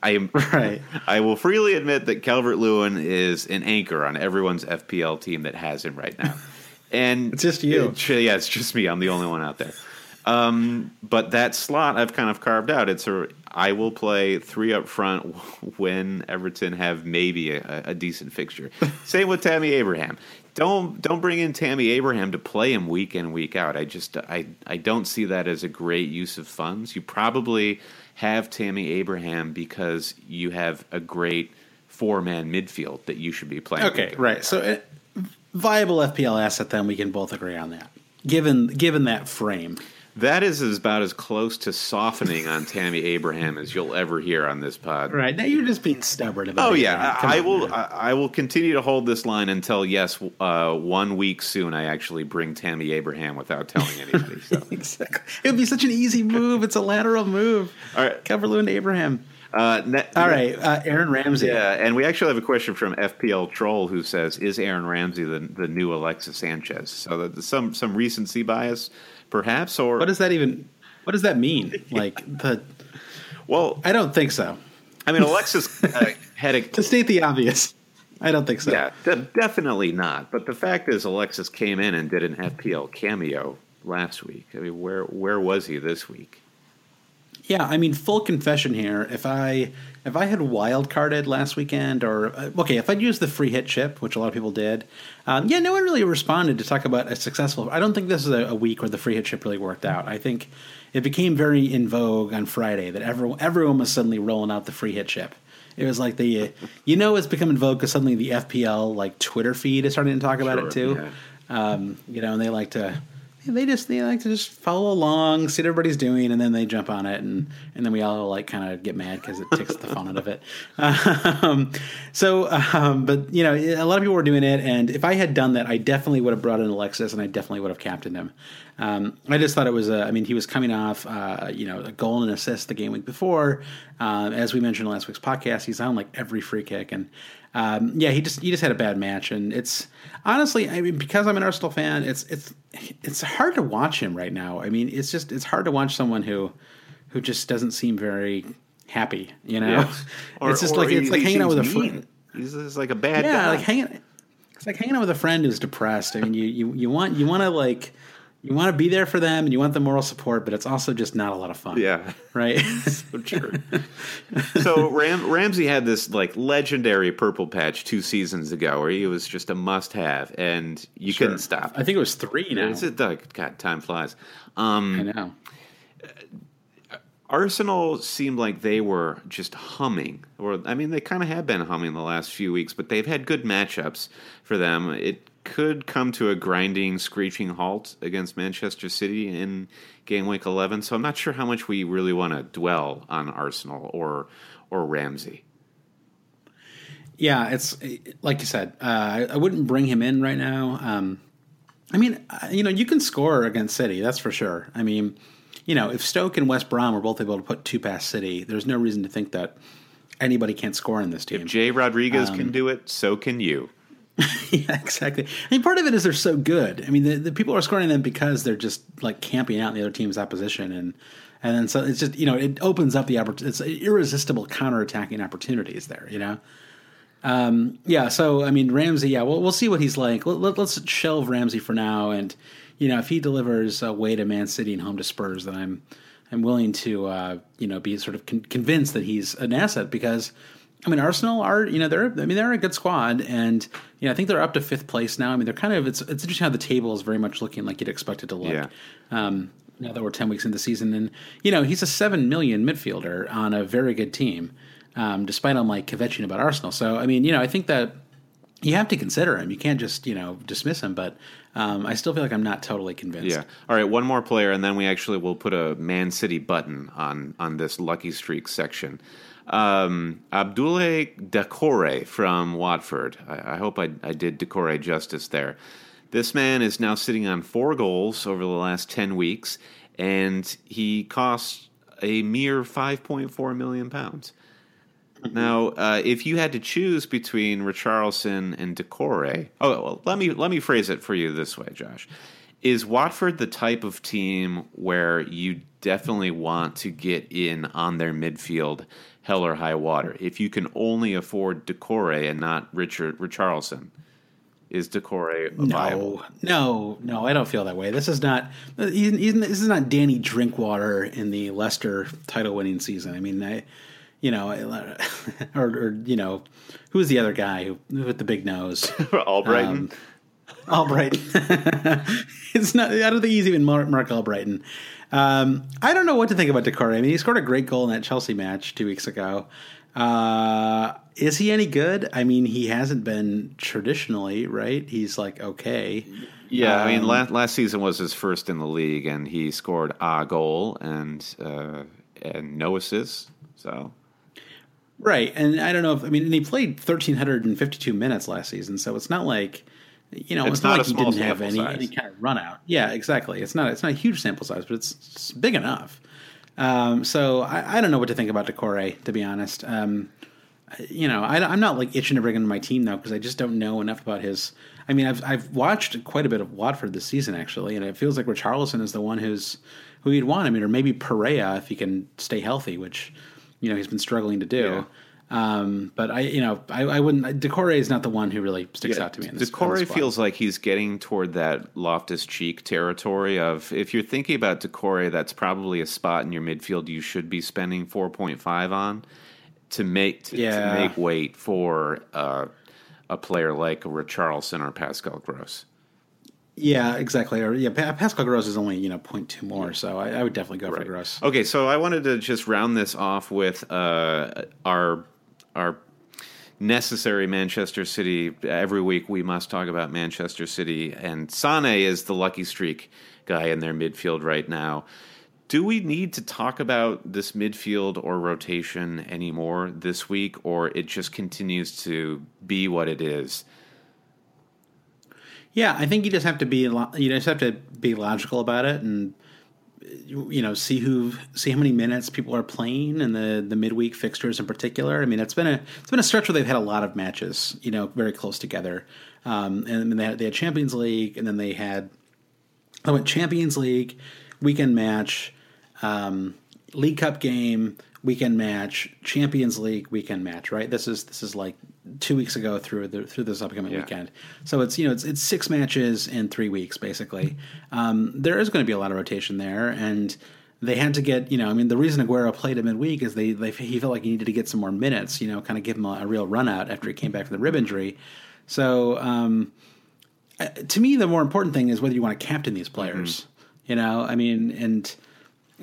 I am <laughs> right. I will freely admit that Calvert Lewin is an anchor on everyone's FPL team that has him right now. And it's just you. It, yeah, it's just me. I'm the only one out there. Um, but that slot I've kind of carved out. It's a I will play three up front <laughs> when Everton have maybe a, a decent fixture. <laughs> Same with Tammy Abraham. Don't don't bring in Tammy Abraham to play him week in week out. I just I I don't see that as a great use of funds. You probably have Tammy Abraham because you have a great four man midfield that you should be playing. Okay, right. So uh, viable FPL asset. Then we can both agree on that. Given given that frame. That is about as close to softening on Tammy Abraham as you'll ever hear on this pod. Right now, you're just being stubborn about. It. Oh yeah, I, I will. I, I, will continue to hold this line until yes, uh, one week soon I actually bring Tammy Abraham without telling anybody. So. <laughs> exactly, it would be such an easy move. It's a lateral move. All right, Calvert Lewin Abraham. Uh, ne- All right, uh, Aaron Ramsey. Yeah, and we actually have a question from FPL Troll who says, "Is Aaron Ramsey the the new Alexis Sanchez?" So that some some recency bias perhaps or what does that even what does that mean? <laughs> Like the well i don't think so. I mean alexis uh, <laughs> had a to state the obvious i don't think so. Yeah de- definitely not. But the fact is alexis came in and did an fpl cameo last week. I mean where where was he this week? Yeah i mean full confession here. If i if I had wild carded last weekend, or uh, okay, if I'd used the free hit chip, which a lot of people did, um, yeah, no one really responded to talk about a successful. I don't think this is a, a, week where the free hit chip really worked out. I think it became very in vogue on Friday that everyone everyone was suddenly rolling out the free hit chip. It was like the, <laughs> you know, it's become in vogue because suddenly the FPL like Twitter feed is starting to talk about sure, it too. Yeah. Um, you know, and they like to they just they like to just follow along, see what everybody's doing, and then they jump on it, and and then we all like kind of get mad because it takes the fun out of it. Um, so, um, but you know, a lot of people were doing it, and if I had done that, I definitely would have brought in Alexis, and I definitely would have captained him. Um, I just thought it was. A, I mean, he was coming off, uh, you know, a goal and assist the game week before. Uh, as we mentioned in last week's podcast, he's on like every free kick, and um, yeah, he just he just had a bad match, and it's honestly, I mean, because I'm an Arsenal fan, it's it's it's hard to watch him right now. I mean, it's just it's hard to watch someone who who just doesn't seem very happy. You know, yes. <laughs> or, it's just like it's like hanging out with a friend. He's just like a bad yeah, guy. like hanging. It's like hanging out with a friend who's depressed. I mean, you you you want you want to like you want to be there for them and you want the moral support, but it's also just not a lot of fun. Yeah, <laughs> right. <laughs> so true. <laughs> so Ram- Ramsey had this like legendary purple patch two seasons ago, where he was just a must-have, and you sure. couldn't stop. I think it was three now. Is it? God, time flies. Um, I know. Arsenal seemed like they were just humming, or I mean, they kind of have been humming the last few weeks, but they've had good matchups for them. It could come to a grinding, screeching halt against Manchester City in game week 11. So I'm not sure how much we really want to dwell on Arsenal or or Ramsey. Yeah, it's like you said. Uh, I, wouldn't bring him in right now. Um, I mean, uh, you know, you can score against City, that's for sure. I mean, you know, if Stoke and West Brom were both able to put two past City, there's no reason to think that anybody can't score in this team. If Jay Rodriguez um, can do it, so can you. <laughs> yeah, exactly. I mean, part of it is they're so good. I mean, the, the people are scoring them because they're just like camping out in the other team's opposition, and and then so it's just you know it opens up the opportunity. It's irresistible counterattacking opportunities there. You know. Um, yeah, so I mean Ramsey, yeah, we'll we'll see what he's like. Let, us let, shelve Ramsey for now, and you know if he delivers away to Man City and home to Spurs, then I'm I'm willing to uh, you know be sort of con- convinced that he's an asset because I mean, Arsenal are you know they're I mean they're a good squad, and you know I think they're up to fifth place now. I mean they're kind of it's it's interesting how the table is very much looking like you'd expect it to look. Yeah. Um, now that we're ten weeks into the season, and you know he's a seven million midfielder on a very good team, um, despite I'm like kvetching about Arsenal. So I mean you know I think that you have to consider him. You can't just you know dismiss him, but um, I still feel like I'm not totally convinced. Yeah. All right, one more player, and then we actually will put a Man City button on on this lucky streak section. Um, Abdoulaye Doucouré from Watford. I, I hope I, I, did Doucouré justice there. This man is now sitting on four goals over the last 10 weeks, and he costs a mere 5.4 million pounds. Mm-hmm. Now, uh, if you had to choose between Richarlison and Doucouré, oh, well, let me let me phrase it for you this way, Josh. Is Watford the type of team where you definitely want to get in on their midfield hell or high water. If you can only afford Doucouré and not Richard Richarlison, is Doucouré no, viable? No, no, I don't feel that way. This is not he's, he's, this is not Danny Drinkwater in the Leicester title-winning season. I mean, I, you know, <laughs> or, or you know, who's the other guy who with the big nose? <laughs> Albrighton. Um, Albrighton. <laughs> it's not. I don't think he's even Marc, Marc Albrighton. Um, I don't know what to think about Doucouré. I mean, he scored a great goal in that Chelsea match two weeks ago. Uh, is he any good? I mean, he hasn't been traditionally, right? He's like okay. Yeah, um, I mean, um, last, last season was his first in the league, and he scored a goal and uh, and no assists. So right, and I don't know if I mean, and he played thirteen hundred and fifty two minutes last season, so it's not like you know, it's, it's not, not like he didn't have any, any kind of run out. Yeah, exactly. It's not it's not a huge sample size, but it's, it's big enough. Um, so I, I, don't know what to think about Doucouré, to be honest. Um, you know, I, am not like itching to bring him to my team though because I just don't know enough about his. I mean, I've I've watched quite a bit of Watford this season actually, and it feels like Richarlison is the one who's who you'd want. I mean, or maybe Pereira if he can stay healthy, which you know he's been struggling to do. Yeah. Um, but I, you know, I, I wouldn't. Doucouré is not the one who really sticks yeah, out to me. In this, Doucouré feels like he's getting toward that Loftus Cheek territory of if you're thinking about Doucouré, that's probably a spot in your midfield you should be spending 4.5 on to make to, yeah. to make weight for uh, a player like Richarlison or Pascal Gross. Yeah, exactly. Or yeah, Pascal Gross is only you know 0.2 more, so I, I would definitely go right. for Gross. Okay, so I wanted to just round this off with uh, our our necessary Manchester City. Every week we must talk about Manchester City, and Sane is the lucky streak guy in their midfield right now. Do we need to talk about this midfield or rotation anymore this week, or it just continues to be what it is? Yeah, I think you just have to be you just have to be logical about it and you know see who see how many minutes people are playing in the the midweek fixtures in particular. I mean, it's been a it's been a stretch where they've had a lot of matches, you know, very close together. Um, and they had, they had Champions League, and then they had I went Champions League weekend match, um, League Cup game, weekend match, Champions League weekend match. Right. This is this is like two weeks ago through the through this upcoming yeah. weekend. So it's you know it's it's six matches in three weeks basically. Um, there is going to be a lot of rotation there, and they had to get you know I mean the reason Aguero played him midweek is they, they he felt like he needed to get some more minutes. You know, kind of give him a, a real run out after he came back from the rib injury. So um, to me, the more important thing is whether you want to captain these players. Mm-hmm. You know, I mean, and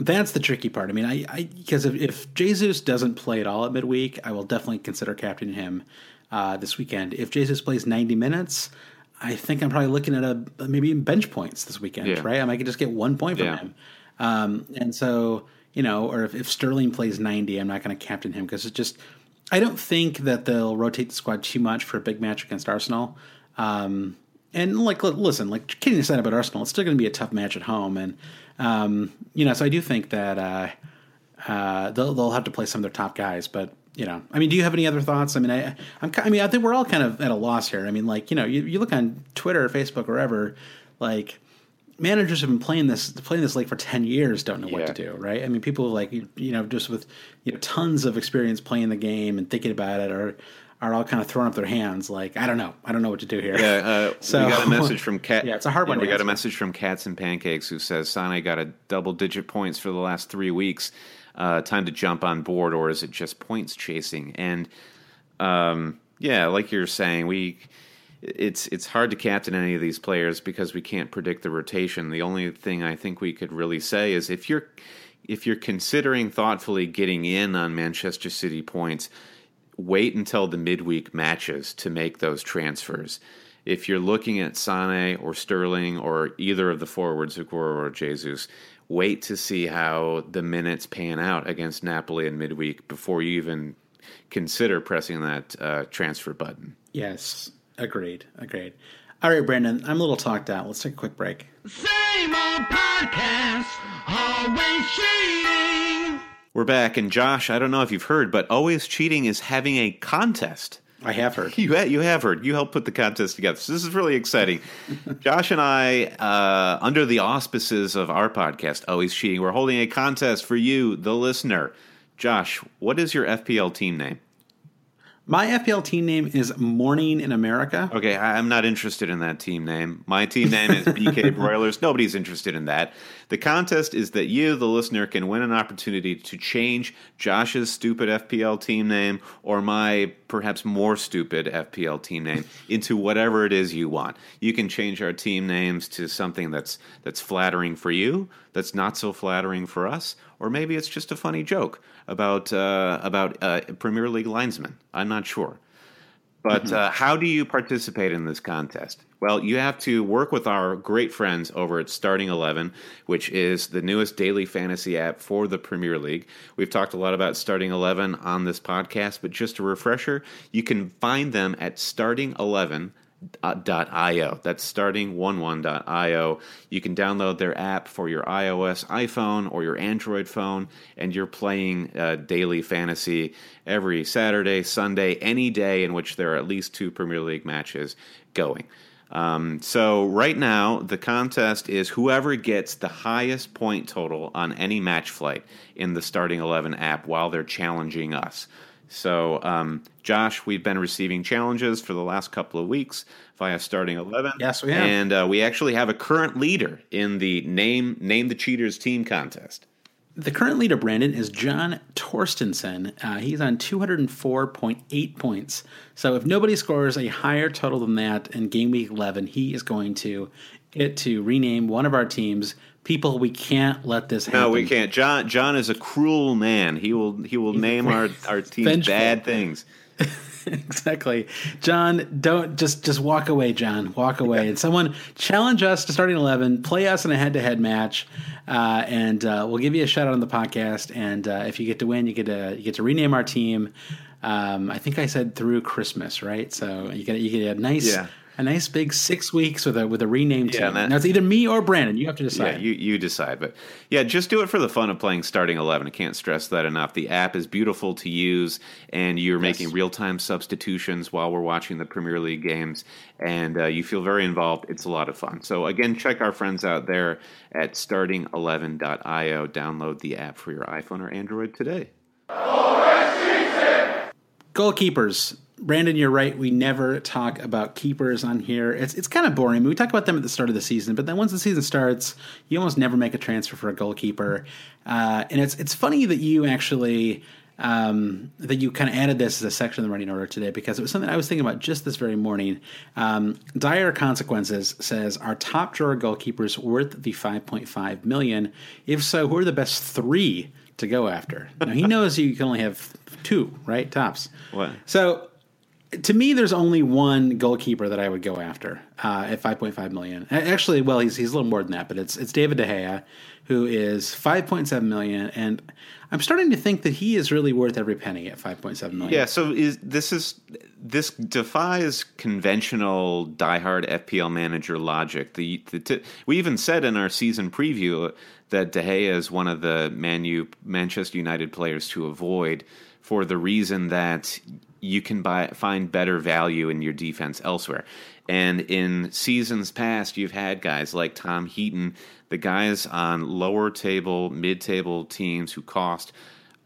That's the tricky part. I mean, I because if, if Jesus doesn't play at all at midweek, I will definitely consider captaining him uh, this weekend. If Jesus plays 90 minutes, I think I'm probably looking at a maybe bench points this weekend, yeah. right? I might just get one point from yeah. him. Um, and so, you know, or if, if Sterling plays 90, I'm not going to captain him because it's just, I don't think that they'll rotate the squad too much for a big match against Arsenal. Um, and like, listen, like kidding aside about Arsenal, it's still going to be a tough match at home. And, um, you know, so I do think that, uh, uh, they'll, they'll have to play some of their top guys, but you know, I mean, do you have any other thoughts? I mean, I, I'm, I mean, I think we're all kind of at a loss here. I mean, like, you know, you, you look on Twitter, or Facebook, or wherever, like, managers have been playing this playing this league for 10 years don't know what to do right i mean people like you know just with you know tons of experience playing the game and thinking about it are are all kind of throwing up their hands like i don't know. I don't know what to do here. Yeah uh, so <laughs> we got a message from cat <laughs> yeah it's a hard one we got a message from cats and pancakes who says sane got a double digit points for the last three weeks. Uh, time to jump on board or is it just points chasing? And um, yeah like you're saying we it's it's hard to captain any of these players because we can't predict the rotation. The only thing I think we could really say is if you're if you're considering thoughtfully getting in on Manchester City points, wait until the midweek matches to make those transfers. If you're looking at Sane or Sterling or either of the forwards, Aguero or Jesus, wait to see how the minutes pan out against Napoli in midweek before you even consider pressing that uh, transfer button. Yes, Agreed. Agreed. All right, Brandon, I'm a little talked out. Let's take a quick break. Same old podcast, always cheating. We're back, and Josh, I don't know if you've heard, but Always Cheating is having a contest. I have heard. You you have heard. You helped put the contest together. So this is really exciting. <laughs> Josh and I, uh, under the auspices of our podcast, Always Cheating, we're holding a contest for you, the listener. Josh, what is your FPL team name? My FPL team name is Morning in America. Okay, I'm not interested in that team name. My team name is BK <laughs> Broilers. Nobody's interested in that. The contest is that you, the listener, can win an opportunity to change Josh's stupid FPL team name or my perhaps more stupid FPL team name into whatever it is you want. You can change our team names to something that's that's flattering for you, that's not so flattering for us, or maybe it's just a funny joke about uh, about uh, Premier League linesmen. I'm not sure. But mm-hmm. uh, how do you participate in this contest? Well, you have to work with our great friends over at Starting Eleven, which is the newest daily fantasy app for the Premier League. We've talked a lot about Starting Eleven on this podcast, but just a refresher, you can find them at Starting Eleven io. That's starting 11.io. You can download their app for your iOS iPhone or your Android phone, and you're playing uh, daily fantasy every Saturday, Sunday, any day in which there are at least two Premier League matches going. Um, so right now, the contest is whoever gets the highest point total on any match flight in the Starting 11 app while they're challenging us. So, um, Josh, we've been receiving challenges for the last couple of weeks via starting eleven. Yes, we have, and uh, we actually have a current leader in the name name the cheaters team contest. The current leader, Brandon, is John Torstensen. Uh, he's on 204.8 points. So if nobody scores a higher total than that in game week 11, he is going to get to rename one of our teams people we can't let this happen. No, we can't. John John is a cruel man. He will he will name our <laughs> our teams bad things. <laughs> exactly. John, don't just just walk away, John. Walk away. And someone challenge us to starting eleven, play us in a head to head match, uh, and uh, we'll give you a shout out on the podcast. And uh, if you get to win, you get to you get to rename our team. Um, I think I said through Christmas, right? So you get you get a nice yeah a nice big six weeks with a with a renamed yeah, team. That, now it's either me or Brandon. You have to decide. Yeah, you you decide. But yeah, just do it for the fun of playing starting eleven. I can't stress that enough. The app is beautiful to use, and you're yes. making real time substitutions while we're watching the Premier League games, and uh, you feel very involved. It's a lot of fun. So again, check our friends out there at starting11.io. Download the app for your iPhone or Android today. Goalkeepers Brandon, you're right. We never talk about keepers on here. It's it's kind of boring. We talk about them at the start of the season, but then once the season starts, you almost never make a transfer for a goalkeeper. Uh, and it's it's funny that you actually um, that you kind of added this as a section of the running order today because it was something I was thinking about just this very morning. Um, dire Consequences says, Are top drawer goalkeepers worth the 5.5 million? If so, who are the best three to go after? Now, he <laughs> knows you can only have two, right? Tops. What? So to me, there's only one goalkeeper that I would go after uh, at 5.5 million. Actually, well, he's he's a little more than that, but it's it's David De Gea, who is 5.7 million, and I'm starting to think that he is really worth every penny at 5.7 million. Yeah. So is this is this defies conventional diehard FPL manager logic. The, the t- we even said in our season preview that De Gea is one of the Manu Manchester United players to avoid for the reason that you can buy find better value in your defense elsewhere. And in seasons past, you've had guys like Tom Heaton, the guys on lower table, mid table teams who cost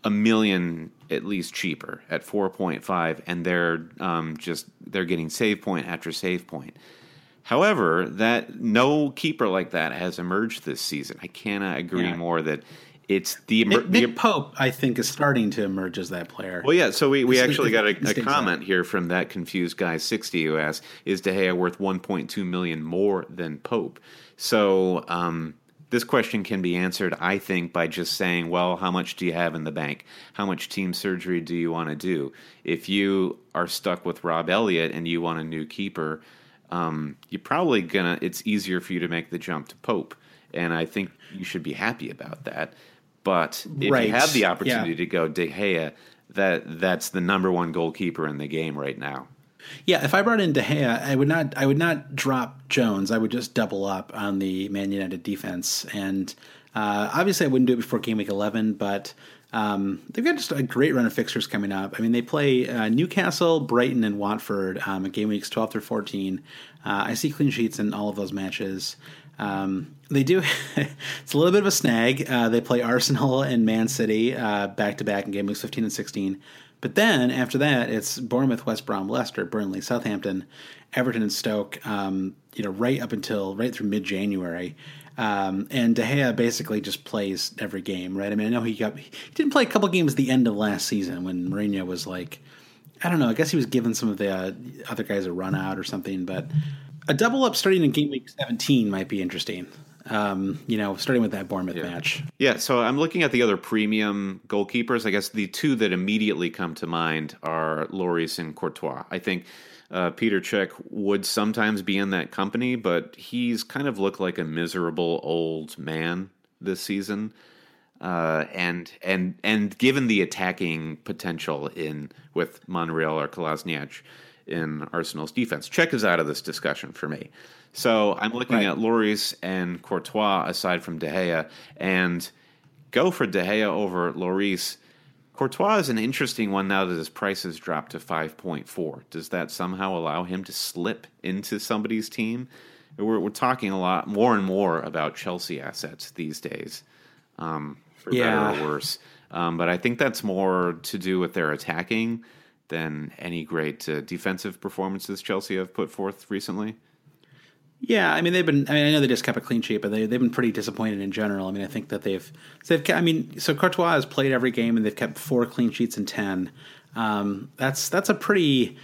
a million at least cheaper at 4.5 and they're um, just they're getting save point after save point however that no keeper like that has emerged this season i cannot agree yeah. more that it's the Nick, Nick, Pope, I think, is starting to emerge as that player. Well, yeah. So we, we actually got a, a comment out. here from that confused guy sixty who asked, "Is De Gea worth one point two million more than Pope?" So um, this question can be answered, I think, by just saying, "Well, how much do you have in the bank? How much team surgery do you want to do? If you are stuck with Rob Elliott and you want a new keeper, um, you're probably gonna. It's easier for you to make the jump to Pope." And I think you should be happy about that. But if right. you have the opportunity yeah. to go De Gea, that that's the number one goalkeeper in the game right now. Yeah, if I brought in De Gea, I would not I would not drop Jones. I would just double up on the Man United defense. And uh, obviously, I wouldn't do it before game week eleven, but. Um, they've got just a great run of fixtures coming up. I mean, they play uh, Newcastle, Brighton, and Watford um, at game weeks 12 through 14. Uh, I see clean sheets in all of those matches. Um, they do. <laughs> it's a little bit of a snag. Uh, they play Arsenal and Man City back to back in game weeks 15 and 16. But then after that, it's Bournemouth, West Brom, Leicester, Burnley, Southampton, Everton, and Stoke. Um, you know, right up until right through mid January. Um, and De Gea basically just plays every game, right? I mean, I know he got he didn't play a couple games at the end of last season when Mourinho was like, I don't know. I guess he was giving some of the uh, other guys a run out or something. But a double up starting in game week 17 might be interesting. Um, you know, starting with that Bournemouth yeah. match. Yeah, so I'm looking at the other premium goalkeepers. I guess the two that immediately come to mind are Lloris and Courtois. I think uh, Peter Cech would sometimes be in that company, but he's kind of looked like a miserable old man this season. Uh, and and and given the attacking potential in with Monreal or Kolasinac, in Arsenal's defense. Cech is out of this discussion for me. So I'm looking right. at Lloris and Courtois aside from De Gea and go for De Gea over Lloris. Courtois is an interesting one now that his price has dropped to 5.4. Does that somehow allow him to slip into somebody's team? We're, we're talking a lot more and more about Chelsea assets these days, um, for yeah. better or worse. Um, but I think that's more to do with their attacking than any great uh, defensive performances Chelsea have put forth recently. Yeah, I mean they've been. I mean I know they just kept a clean sheet, but they they've been pretty disappointed in general. I mean I think that they've they've. I mean so Courtois has played every game and they've kept four clean sheets in ten. Um, that's that's a pretty.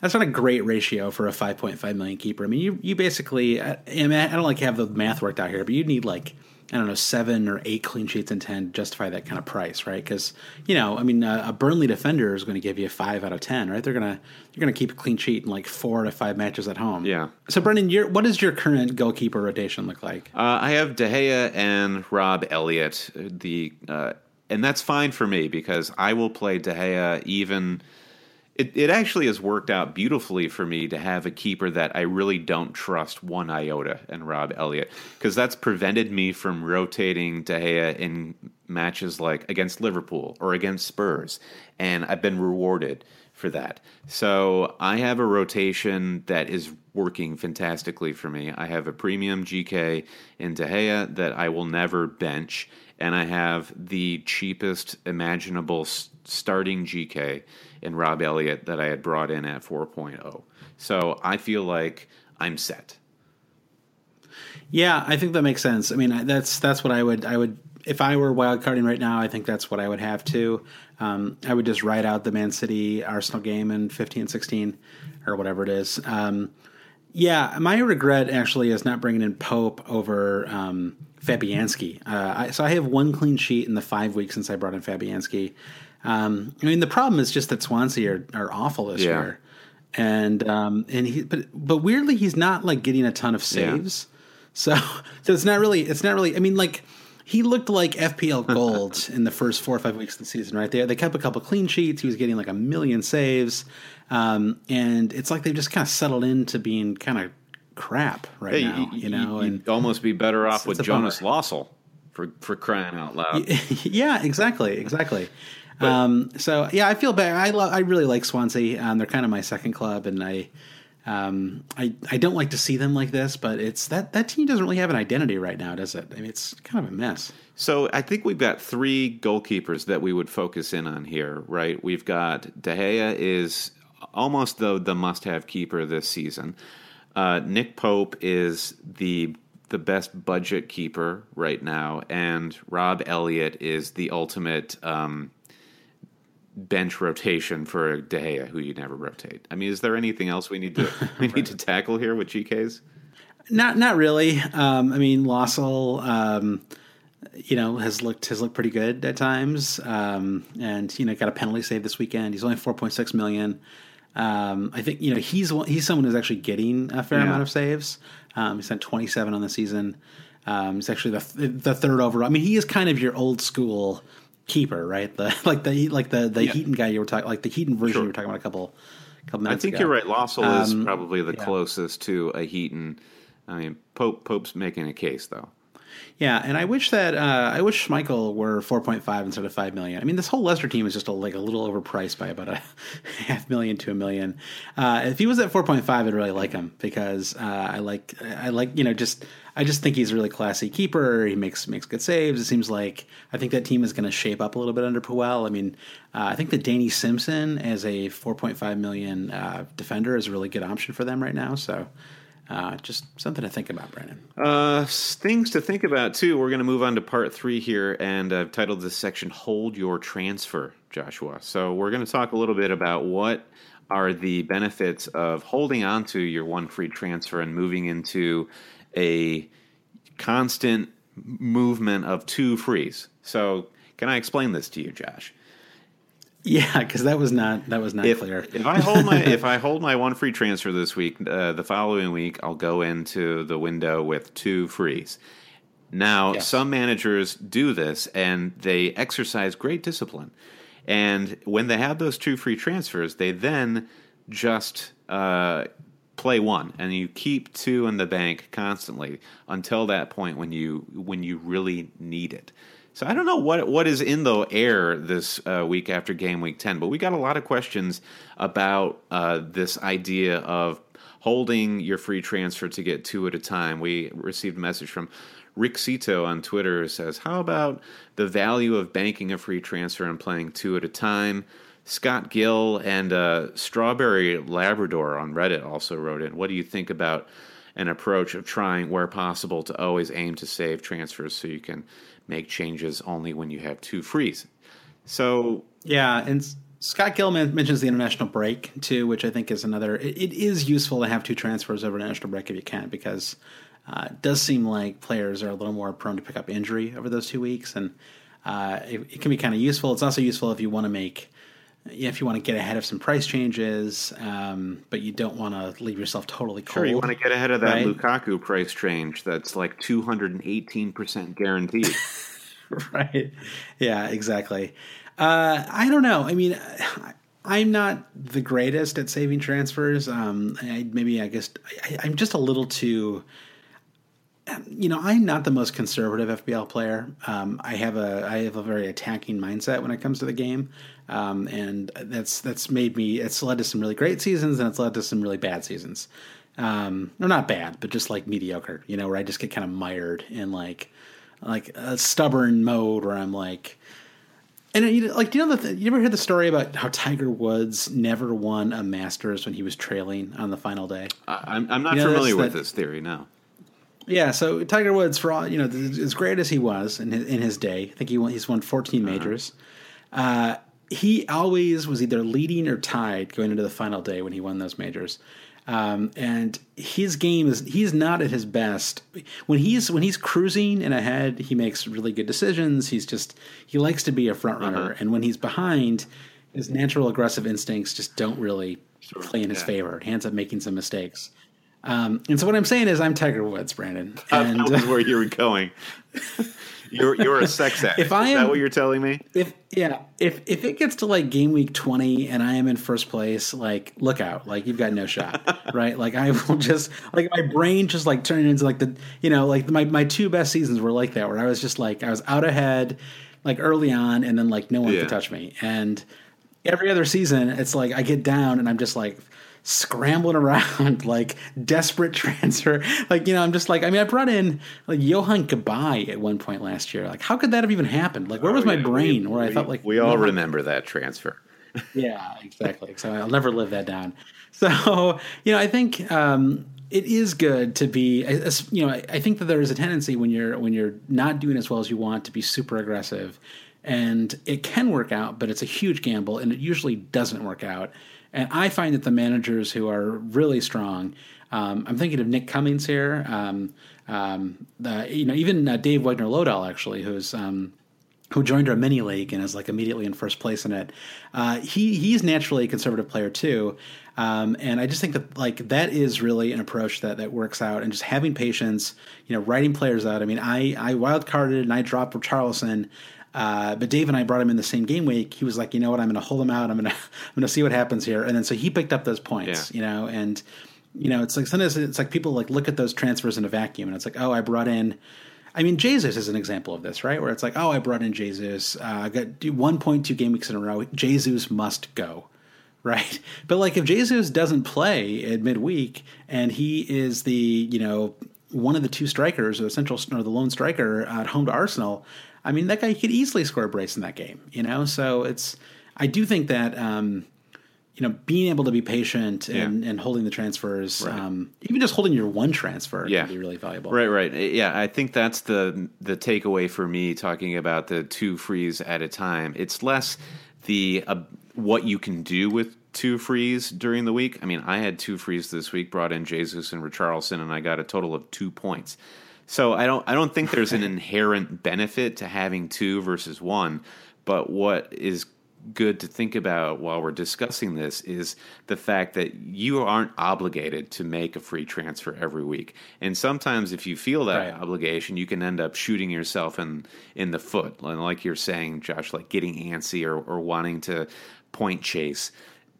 That's not a great ratio for a 5.5 million keeper. I mean, you you basically. I, I, mean, I don't like have the math worked out here, but you need like I don't know, seven or eight clean sheets in 10 justify that kind of price, right? Because, you know, I mean, a, a Burnley defender is going to give you a five out of 10, right? They're going to, they're going to keep a clean sheet in like four to five matches at home. Yeah. So, Brendan, your, what does your current goalkeeper rotation look like? Uh, I have De Gea and Rob Elliott. The, uh, and that's fine for me because I will play De Gea even it, it actually has worked out beautifully for me to have a keeper that I really don't trust one iota and Rob Elliott because that's prevented me from rotating De Gea in matches like against Liverpool or against Spurs, and I've been rewarded for that. So I have a rotation that is working fantastically for me. I have a premium GK in De Gea that I will never bench, and I have the cheapest imaginable starting GK in Rob Elliott that I had brought in at 4.0. So I feel like I'm set. Yeah, I think that makes sense. I mean, that's that's what I would I would if I were wildcarding right now, I think that's what I would have too. Um, I would just write out the Man City Arsenal game in 15 16 or whatever it is. Um, yeah, my regret actually is not bringing in Pope over um, Fabianski. Uh, I, so I have one clean sheet in the five weeks since I brought in Fabianski. Um, I mean, the problem is just that Swansea are, are awful this yeah. year, and um, and he but but weirdly he's not like getting a ton of saves. Yeah. So <laughs> so it's not really it's not really. I mean, like he looked like FPL <laughs> gold in the first four or five weeks of the season, right? They they kept a couple clean sheets. He was getting like a million saves, um, and it's like they've just kind of settled into being kind of crap right hey, now. You, you know, and almost be better off with Jonas Lössl for for crying out loud. <laughs> yeah, exactly, exactly. But, um, so yeah, I feel bad. I lo- I really like Swansea. Um, they're kind of my second club, and I. Um, I I don't like to see them like this, but it's that that team doesn't really have an identity right now, does it? I mean, it's kind of a mess. So I think we've got three goalkeepers that we would focus in on here, right? We've got De Gea is almost the the must have keeper this season. Uh, Nick Pope is the the best budget keeper right now, and Rob Elliott is the ultimate um, bench rotation for De Gea, who you never rotate. I mean, is there anything else we need to <laughs> we right. need to tackle here with GKs? Not not really. Um, I mean, Lössl, um, you know, has looked has looked pretty good at times, um, and you know, got a penalty save this weekend. He's only four point six million. Um, I think you know he's he's someone who's actually getting a fair yeah. amount of saves. Um, he's had 27 on the season. Um, he's actually the the third overall. I mean, he is kind of your old school keeper, right? The <laughs> like the like the the yeah. Heaton guy you were talking like the Heaton version sure. you were talking about a couple couple minutes. I think ago. you're right. Is um, probably the yeah. closest to a Heaton. I mean, Pope Pope's making a case though. Yeah, and I wish that uh, I wish Schmeichel were four point five instead of five million. I mean, this whole Leicester team is just a, like a little overpriced by about a <laughs> half million to a million. Uh, if he was at four point five, I'd really like him because uh, I like I like you know just I just think he's a really classy keeper. He makes makes good saves. It seems like I think that team is going to shape up a little bit under Puel. I mean, uh, I think that Danny Simpson as a four point five million uh, defender is a really good option for them right now. So. Uh, just something to think about, Brandon. Uh, things to think about too. We're going to move on to part three here, and I've titled this section "Hold Your Transfer," Joshua. So we're going to talk a little bit about what are the benefits of holding on to your one free transfer and moving into a constant movement of two frees. So, can I explain this to you, Josh? Yeah, because that was not that was not if, clear. if I hold my if <laughs> I hold my one free transfer this week, uh, the following week I'll go into the window with two frees. Now, yes. some managers do this and they exercise great discipline. And when they have those two free transfers, they then just uh, play one, and you keep two in the bank constantly until that point when you when you really need it. So I don't know what what is in the air this uh, week after game week ten, but we got a lot of questions about uh, this idea of holding your free transfer to get two at a time. We received a message from Rick Cito on Twitter who says, "How about the value of banking a free transfer and playing two at a time?" Scott Gill and uh, Strawberry Labrador on Reddit also wrote in. What do you think about an approach of trying, where possible, to always aim to save transfers so you can make changes only when you have two frees. So yeah, and Scott Gilman mentions the international break too, which I think is another. it, it is useful to have two transfers over an international break if you can, because uh, it does seem like players are a little more prone to pick up injury over those two weeks, and uh, it, it, can be kind of useful. It's also useful if you want to make. If you want to get ahead of some price changes, um, but you don't want to leave yourself totally cold. Sure, you want to get ahead of that right? Lukaku price change that's like 218% guaranteed. <laughs> right. Yeah, exactly. Uh, I don't know. I mean, I'm not the greatest at saving transfers. Um, I, maybe I guess I, I'm just a little too. You know, I'm not the most conservative FPL player. Um, I have a I have a very attacking mindset when it comes to the game, um, and that's that's made me. It's led to some really great seasons, and it's led to some really bad seasons. Um, or not bad, but just like mediocre. You know, where I just get kind of mired in like like a stubborn mode where I'm like, and you like, do you know the th- you ever heard the story about how Tiger Woods never won a Masters when he was trailing on the final day? I, am I'm not you know familiar with that, this theory. No. Yeah, so Tiger Woods, for all you know, as great as he was in his, in his day, I think he won, he's won 14 Uh-huh. majors. Uh, he always was either leading or tied going into the final day when he won those majors. Um, and his game is he's not at his best when he's when he's cruising and ahead. He makes really good decisions. He's just he likes to be a front runner, and when he's behind, his natural aggressive instincts just don't really play in his yeah. favor. He ends up making some mistakes. Um, and so what I'm saying is I'm Tiger Woods, Brandon. <laughs> And that was where you were <laughs> going. you're you're a sex addict. If I Is am- that what you're telling me? if yeah, if if it gets to like game week 20 and I am in first place, like look out. Like you've got no shot. <laughs> right? Like I will just like my brain just like turning into like the you know, like my my two best seasons were like that where I was just like I was out ahead like early on and then like no one Yeah. could touch me. And every other season it's like I get down and I'm just like scrambling around <laughs> like desperate transfer like you know i'm just like i mean i brought in like Yohan Cabaye at one point last year like how could that have even happened like where was Oh, my brain we- where i we- felt like we all remember that transfer. <laughs> yeah, exactly. So I'll never live that down. So you know, I think um, it is good to be. You know, I think that there is a tendency when you're when you're not doing as well as you want to be super aggressive, and it can work out, but it's a huge gamble, and it usually doesn't work out. And I find that the managers who are really strong, um, I'm thinking of Nick Cummings here. Um, um, you know, even uh, Dave Wagner Lodal actually, who's um, who joined our mini league and is like immediately in first place in it. Uh, he he's naturally a conservative player too, um, and I just think that like that is really an approach that that works out. And just having patience, you know, writing players out. I mean, I I wild carded and I dropped Richarlison. Uh, but Dave and I brought him in the same game week. He was like, you know what, I'm going to hold him out. I'm going <laughs> to I'm going to see what happens here. And then so he picked up those points, Yeah. you know, and you know, it's like sometimes it's like people like look at those transfers in a vacuum, and it's like, oh, I brought in. I mean, Jesus is an example of this, right? Where it's like, oh, I brought in Jesus. Uh, I got 1.2 game weeks in a row. Jesus must go, <laughs> right? But like, if Jesus doesn't play at midweek and he is the, you know, one of the two strikers or the central or the lone striker at home to Arsenal, I mean, that guy could easily score a brace in that game, you know? So it's, I do think that, um, you know, being able to be patient and, and holding the transfers, um, even just holding your one transfer Yeah. can be really valuable. Right, right. Yeah, I think that's the the takeaway for me talking about the two frees at a time. It's less the uh, what you can do with two frees during the week. I mean, I had two frees this week, brought in Jesus and Richarlison, and I got a total of two points. So I don't I don't think there's an inherent benefit to having two versus one, but what is good to think about while we're discussing this is the fact that you aren't obligated to make a free transfer every week. And sometimes if you feel that Right. obligation, you can end up shooting yourself in in the foot. And like you're saying, Josh, like getting antsy or, or wanting to point chase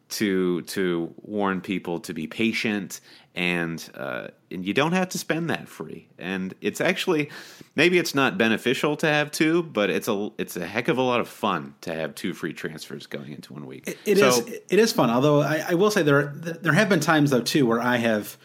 to to warn people to be patient and uh, and you don't have to spend that free and it's actually maybe it's not beneficial to have two but it's a it's a heck of a lot of fun to have two free transfers going into one week It is. so, It is fun. Although I, I will say there there have been times though too where I have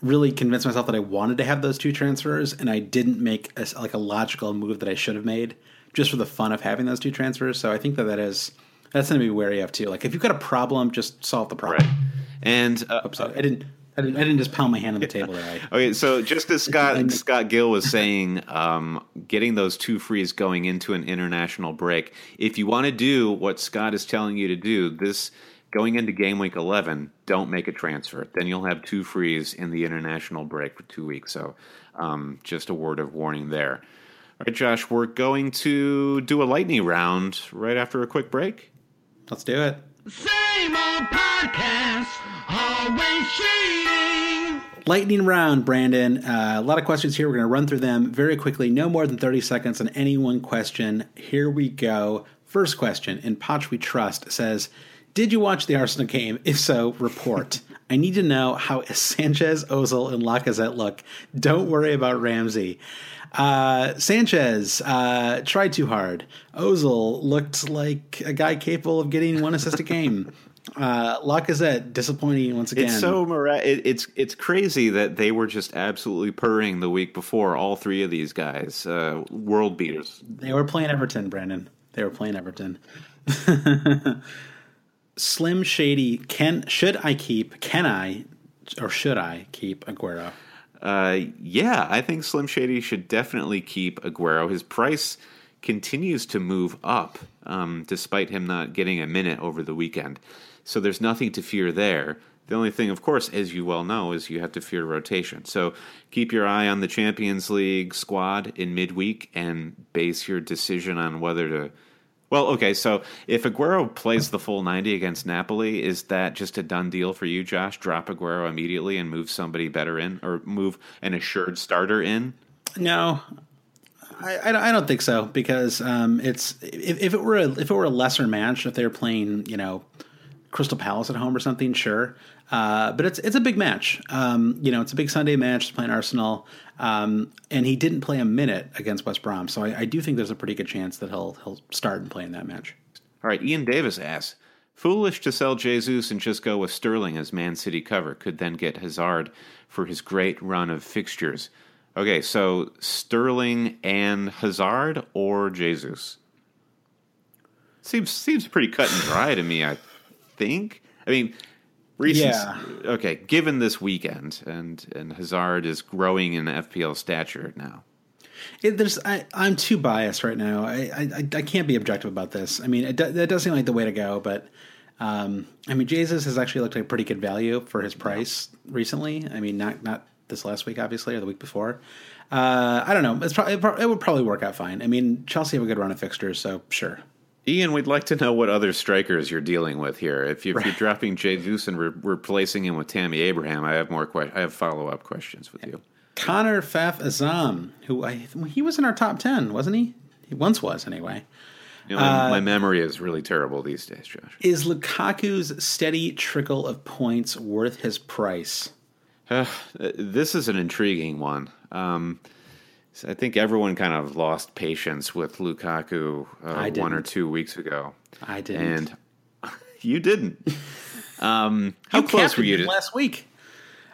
really convinced myself that I wanted to have those two transfers and I didn't make a, like a logical move that I should have made just for the fun of having those two transfers. So I think that that is that's something to be wary of too. Like if you've got a problem, just solve the problem. right and uh, So I didn't. I didn't, I didn't just pound my hand on the table there. I, <laughs> Okay, so just as Scott <laughs> Scott Gill was saying, um, getting those two frees going into an international break. If you want to do what Scott is telling you to do, this going into game week eleven, don't make a transfer. Then you'll have two frees in the international break for two weeks. So, um, just a word of warning there. All right, Josh, we're going to do a lightning round right after a quick break. Let's do it. Same old podcast, always cheating. Lightning round, Brandon. Uh, a lot of questions here. We're going to run through them very quickly, no more than 30 seconds on any one question. Here we go. First question, in Potch We Trust, says Did you watch the Arsenal game? If so, report. <laughs> I need to know how Sanchez, Ozil, and Lacazette look. Don't worry about Ramsey. Uh, Sanchez uh, tried too hard. Ozil looked like a guy capable of getting one assist a game. <laughs> Uh, Lacazette disappointing once again. It's so mira- it, it's it's crazy that they were just absolutely purring the week before. All three of these guys, uh, world beaters. They were playing Everton, Brandon. They were playing Everton. <laughs> Slim Shady, can should I keep? Can I or should I keep Aguero? Uh, yeah, I think Slim Shady should definitely keep Aguero. His price continues to move up, um, despite him not getting a minute over the weekend. So there's nothing to fear there. The only thing, of course, as you well know, is you have to fear rotation. So keep your eye on the Champions League squad in midweek and base your decision on whether to. Well, okay, so if Aguero plays the full 90 against Napoli, is that just a done deal for you, Josh? Drop Aguero immediately and move somebody better in, or move an assured starter in? No, I, I, don't think so because um, it's if, if it were a, if it were a lesser match, if they were playing, you know, Crystal Palace at home or something, sure. Uh, but it's it's a big match. Um, you know, it's a big Sunday match. playing Arsenal, um, and he didn't play a minute against West Brom, so I, I, do think there's a pretty good chance that he'll he'll start and play in that match. All right, Ian Davis asks, foolish to sell Jesus and just go with Sterling as Man City cover. Could then get Hazard for his great run of fixtures. Okay, so Sterling and Hazard or Jesus? Seems seems pretty cut and dry to me. I think. I mean, recent. Yeah. Okay, given this weekend, and and Hazard is growing in FPL stature now. It, there's, I, am too biased right now. I, I, I can't be objective about this. I mean, it, that does seem like the way to go, but um, I mean, Jesus has actually looked like a pretty good value for his price yeah. recently. I mean, not not this last week, obviously, or the week before. Uh, I don't know. It's probably it would probably work out fine. I mean, Chelsea have a good run of fixtures, so sure. Ian, we'd like to know what other strikers you're dealing with here. If, you, are dropping Jesus and re- replacing him with Tammy Abraham, I have more que- I have follow up questions with you. Connor Faf Azam, who I he was in our top ten, wasn't he? He once was anyway. You know, uh, my memory is really terrible these days, Josh. Is Lukaku's steady trickle of points worth his price? Uh, this is an intriguing one. Um, so I think everyone kind of lost patience with Lukaku uh, one or two weeks ago. I didn't, and <laughs> you didn't. <laughs> Um, how you close were you to last week?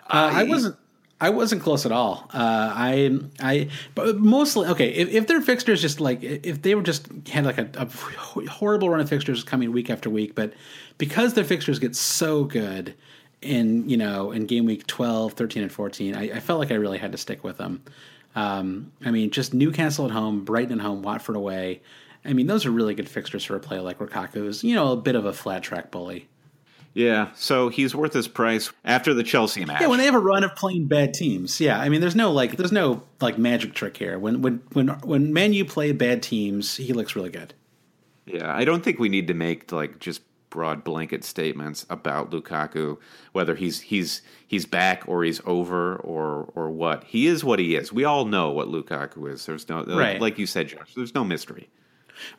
Uh, I, I wasn't. I wasn't close at all. Uh, I, I, but mostly okay. If, if their fixtures just like if they were just had like a, a, horrible run of fixtures coming week after week, but because their fixtures get so good in you know in game week 12, 13, and fourteen, I, I felt like I really had to stick with them. Um, I mean, just Newcastle at home, Brighton at home, Watford away. I mean, those are really good fixtures for a player like Lukaku, who's you know a bit of a flat track bully. Yeah, so he's worth his price after the Chelsea match. Yeah, when they have a run of playing bad teams. Yeah, I mean, there's no like, there's no like magic trick here. When when when when Man U play bad teams, he looks really good. Yeah, I don't think we need to make like just broad blanket statements about Lukaku, whether he's he's he's back or he's over or or what. He is what he is. We all know what Lukaku is. There's no right. like, like you said, Josh. There's no mystery.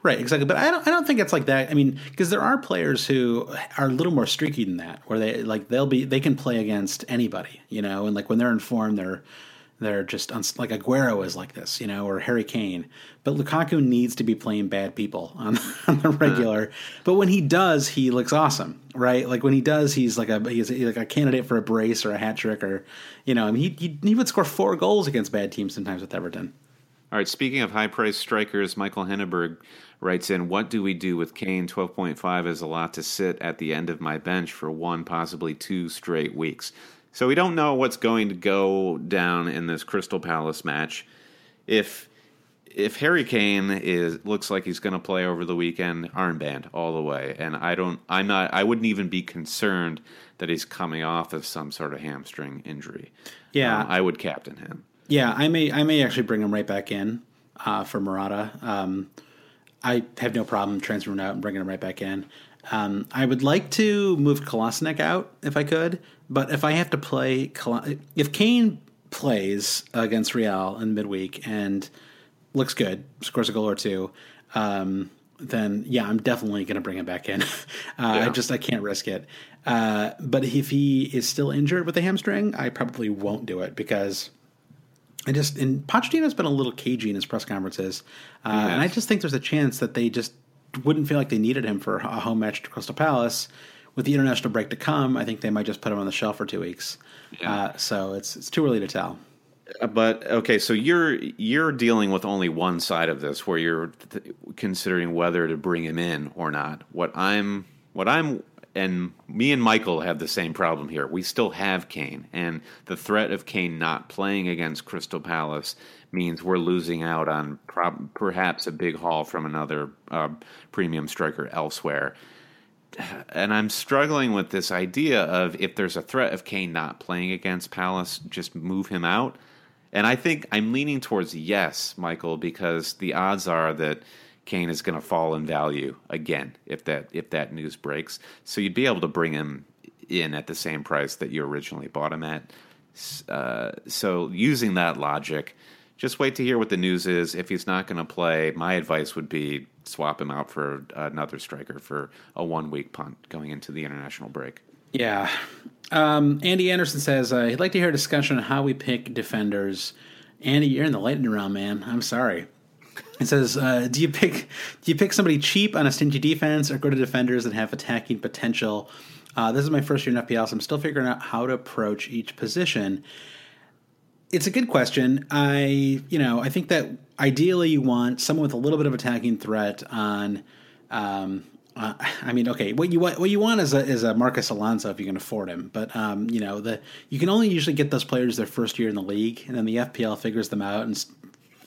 Right, exactly. But I don't I don't think it's like that. I mean, because there are players who are a little more streaky than that, where they like they'll be they can play against anybody, you know, and like when they're informed, they're they're just like Aguero is like this, you know, or Harry Kane. But Lukaku needs to be playing bad people <laughs> on, on the regular. Uh. But when he does, he looks awesome, right? Like when he does, he's like a he's like a candidate for a brace or a hat trick, or you know, I mean, he he, he would score four goals against bad teams sometimes with Everton. All right. Speaking of high priced strikers, Michael Henneberg writes in, "What do we do with Kane? Twelve point five is a lot to sit at the end of my bench for one, possibly two straight weeks." So we don't know what's going to go down in this Crystal Palace match. If if Harry Kane is looks like he's going to play over the weekend, armband all the way. And I don't, I'm not, I wouldn't even be concerned that he's coming off of some sort of hamstring injury. Yeah, um, I would captain him. Yeah, I may, I may actually bring him right back in uh, for Morata. Um, I have no problem transferring out and bringing him right back in. Um, I would like to move Kolasinac out if I could, but if I have to play, if Kane plays against Real in midweek and looks good, scores a goal or two, um, then yeah, I'm definitely going to bring him back in. <laughs> uh, yeah. I just I can't risk it. Uh, but if he is still injured with a hamstring, I probably won't do it because I just and Pochettino's been a little cagey in his press conferences, uh, and I just think there's a chance that they just wouldn't feel like they needed him for a home match to Crystal Palace. With the international break to come, I think they might just put him on the shelf for two weeks. Yeah. Uh, so it's it's too early to tell. Uh, but okay, so you're you're dealing with only one side of this, where you're th- considering whether to bring him in or not. What I'm what I'm and me and Michael have the same problem here. We still have Kane, and the threat of Kane not playing against Crystal Palace means we're losing out on prob- perhaps a big haul from another uh, premium striker elsewhere. And I'm struggling with this idea of if there's a threat of Kane not playing against Palace, just move him out. And I think I'm leaning towards yes, Michael, because the odds are that Kane is going to fall in value again if that if that news breaks. So you'd be able to bring him in at the same price that you originally bought him at. Uh, so using that logic, just wait to hear what the news is. If he's not going to play, my advice would be swap him out for another striker for a one week punt going into the international break. Yeah. Um, Andy Anderson says uh, he'd like to hear a discussion on how we pick defenders. Andy, you're in the lightning round, man. I'm sorry. It says, uh, "Do you pick do you pick somebody cheap on a stingy defense, or go to defenders that have attacking potential?" Uh, this is my first year in FPL, so I'm still figuring out how to approach each position. It's a good question. I, you know, I think that ideally you want someone with a little bit of attacking threat on. Um, uh, I mean, okay, what you want what you want is a is a Marcos Alonso if you can afford him, but um, you know the you can only usually get those players their first year in the league, and then the FPL figures them out and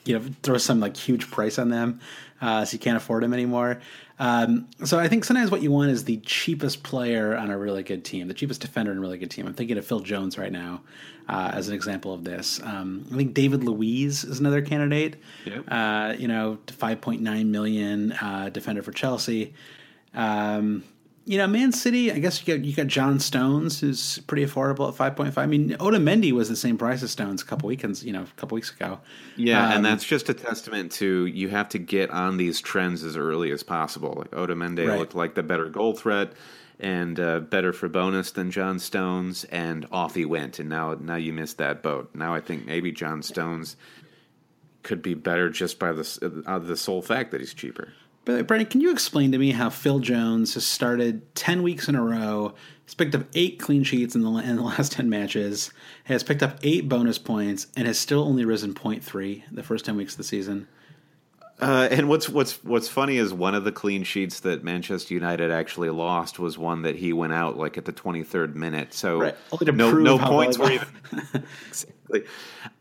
you know throw some like huge price on them, uh, so you can't afford him anymore. Um, so I think sometimes what you want is the cheapest player on a really good team, the cheapest defender in a really good team. I'm thinking of Phil Jones right now uh, as an example of this. Um, I think David Luiz is another candidate. Yep. Uh, you know, 5.9 million uh, defender for Chelsea. Um, you know, Man City. I guess you got you got John Stones, who's pretty affordable at five point five. I mean, Otamendi was the same price as Stones a couple weekends, you know, a couple weeks ago. Yeah, Um, and that's just a testament to you have to get on these trends as early as possible. Like Otamendi Right. looked like the better goal threat and uh, better for bonus than John Stones, and off he went. And now, now you missed that boat. Now I think maybe John Stones could be better just by the uh, the sole fact that he's cheaper. But can you explain to me how Phil Jones has started ten weeks in a row? Has picked up eight clean sheets in the in the <laughs> last ten matches. Has picked up eight bonus points and has still only risen 0.3 the first ten weeks of the season. Uh, and what's what's what's funny is one of the clean sheets that Manchester United actually lost was one that he went out like at the 23rd minute. So Right. No no points were even <laughs> exactly.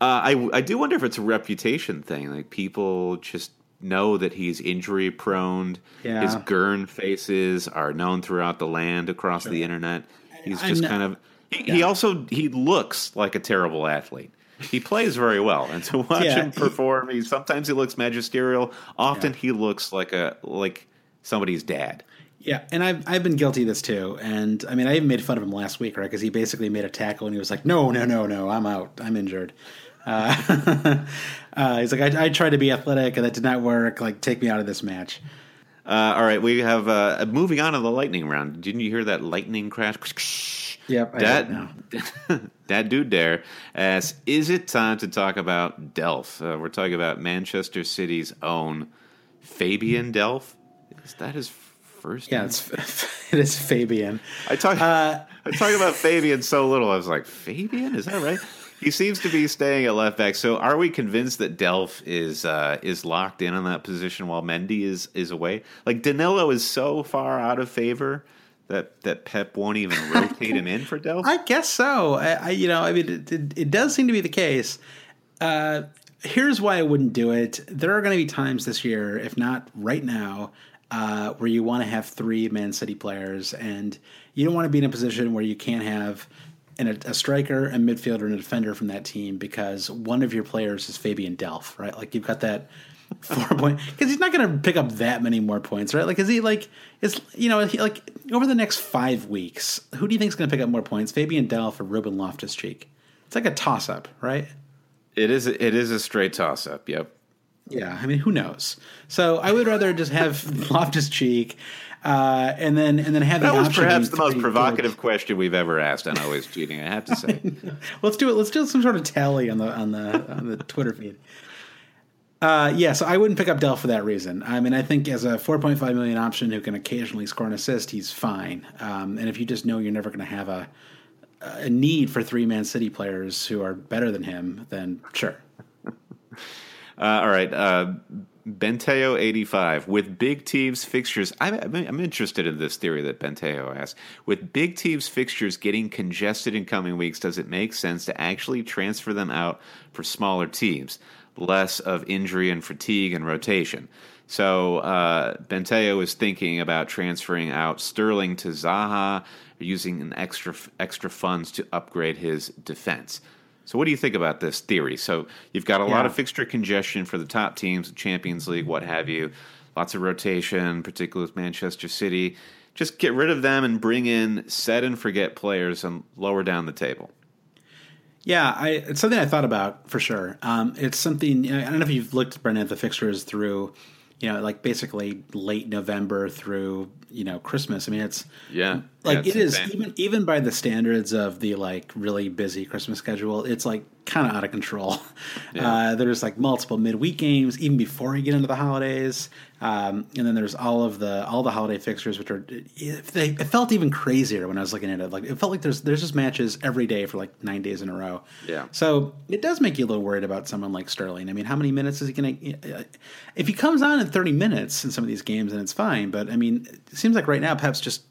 Uh, I I do wonder if it's a reputation thing. Like people just know that he's injury prone. Yeah. His Gurn faces are known throughout the land across the internet. He's just kind of. He, he also he looks like a terrible athlete. He plays very well, and to watch Yeah, him he- perform, he sometimes he looks magisterial. Often he looks like a like somebody's dad. Yeah, and I've I've been guilty of this too. And I mean, I even made fun of him last week, right? Because he basically made a tackle and he was like, "No, no, no, no, I'm out. I'm injured." Uh, <laughs> uh, he's like, I, "I tried to be athletic and that did not work. Like, take me out of this match." Uh, all right, we have uh, moving on to the lightning round. Didn't you hear that lightning crash? Yep, I that <laughs> that dude there asks, "Is it time to talk about Delph?" Uh, we're talking about Manchester City's own Fabian Delph. Is that his first? Yeah, name? it's <laughs> it is Fabian. I talk Uh, I talk about Fabian so little. I was like, Fabian, is that right? He seems to be staying at left back. So, are we convinced that Delph is uh, is locked in on that position while Mendy is is away? Like Danilo is so far out of favor that that Pep won't even <laughs> rotate him in for Delph. I guess so. I, I you know, I mean, it, it, it does seem to be the case. Uh, here's why I wouldn't do it. There are going to be times this year, if not right now, uh, where you want to have three Man City players, and you don't want to be in a position where you can't have an, a striker, a midfielder, and a defender from that team because one of your players is Fabian Delph, right? Like you've got that <laughs> four point because he's not going to pick up that many more points, right? Like, is he like is you know he, like over the next five weeks, who do you think is going to pick up more points, Fabian Delph or Ruben Loftus Cheek? It's like a toss up, right? It is it is a straight toss up. Yep. Yeah, I mean, who knows? So I would rather just have <laughs> Loftus Cheek, uh, and then and then have That the was option perhaps the most provocative question we've ever asked on Always Cheating. I have to say. <laughs> Let's do it. Let's do some sort of tally on the on the on the Twitter feed. Uh, yeah, so I wouldn't pick up Delph for that reason. I mean, I think as a 4.5 million option who can occasionally score an assist, he's fine. Um, and if you just know you're never going to have a a need for three Man City players who are better than him, then sure. <laughs> Uh, all right. Uh, Benteo eighty five with Big Teams fixtures. I'm, I'm I'm interested in this theory that Benteo has. With Big Teams fixtures getting congested in coming weeks, does it make sense to actually transfer them out for smaller teams? Less of injury and fatigue and rotation. So uh, Benteo is thinking about transferring out Sterling to Zaha, using an extra extra funds to upgrade his defense. So, what do you think about this theory? So, you've got a lot of fixture congestion for the top teams, Champions League, what have you. Lots of rotation, particularly with Manchester City. Just get rid of them and bring in set and forget players and lower down the table. Yeah, I, it's something I thought about for sure. Um, it's something I don't know if you've looked, Brendan, at the fixtures through, you know, like basically late November through you know Christmas. I mean, it's Yeah, like yeah, it it's is even even by the standards of the like really busy Christmas schedule, it's like kind of out of control. Uh, there's like multiple midweek games even before you get into the holidays, um, and then there's all of the all the holiday fixtures, which are they, it felt even crazier when I was looking at it. Like it felt like there's there's just matches every day for like nine days in a row. Yeah. So it does make you a little worried about someone like Sterling. I mean, how many minutes is he going to? If he comes on in 30 minutes in some of these games, then it's fine. But I mean, it seems like right now, Pep's just.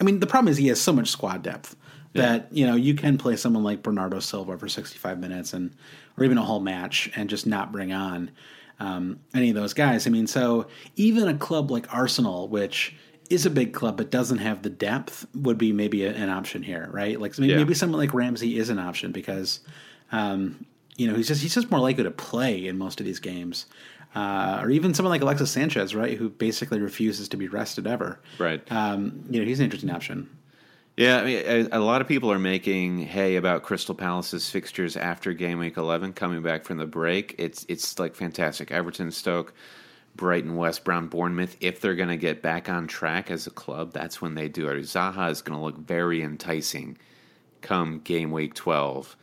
I mean, the problem is he has so much squad depth that you know you can play someone like Bernardo Silva for 65 minutes and or even a whole match and just not bring on um, any of those guys. I mean, so even a club like Arsenal, which is a big club but doesn't have the depth, would be maybe a, an option here, right? Like maybe, Yeah. maybe someone like Ramsey is an option because um, you know he's just he's just more likely to play in most of these games. Uh, or even someone like Alexis Sanchez, right, who basically refuses to be rested ever. Right. Um, you know, he's an interesting option. Yeah, I mean, a, a lot of people are making hay about Crystal Palace's fixtures after game week 11 coming back from the break. It's it's like fantastic. Everton, Stoke, Brighton, West Brom, Bournemouth. If they're going to get back on track as a club, that's when they do it. Zaha is going to look very enticing come game week 12.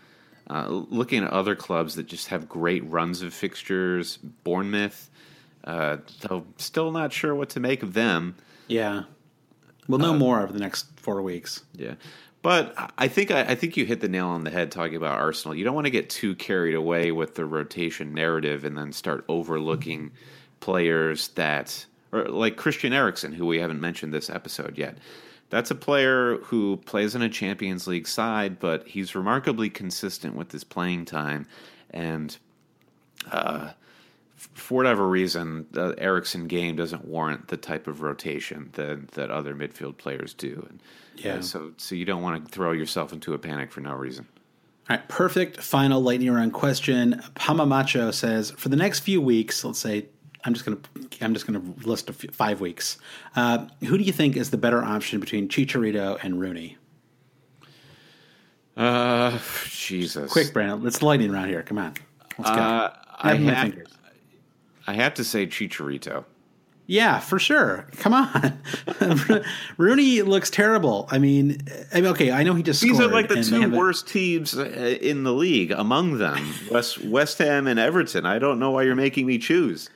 Uh, looking at other clubs that just have great runs of fixtures, Bournemouth, uh, though still not sure what to make of them. Yeah. We'll know more over the next four weeks. Yeah, but I- think I, I think you hit the nail on the head talking about Arsenal. You don't want to get too carried away with the rotation narrative and then start overlooking players that, or like Christian Eriksen, who we haven't mentioned this episode yet. That's a player who plays in a Champions League side, but he's remarkably consistent with his playing time, and uh, for whatever reason, the Eriksen game doesn't warrant the type of rotation that that other midfield players do. And, Yeah. uh, so so you don't want to throw yourself into a panic for no reason. All right, perfect. Final lightning round question. Pamamacho says, for the next few weeks, let's say, I'm just gonna, I'm just gonna list a few, five weeks. Uh, who do you think is the better option between Chicharito and Rooney? Uh, Jesus. Quick, Brandon. Let's lightning round here. Come on, let's go. Uh, I Have my have, fingers. I have to say Chicharito. Yeah, for sure. Come on, <laughs> Rooney looks terrible. I mean, I mean, okay, I know he just These are like the two worst teams uh, in the league among them. <laughs> West West Ham and Everton. I don't know why you're making me choose.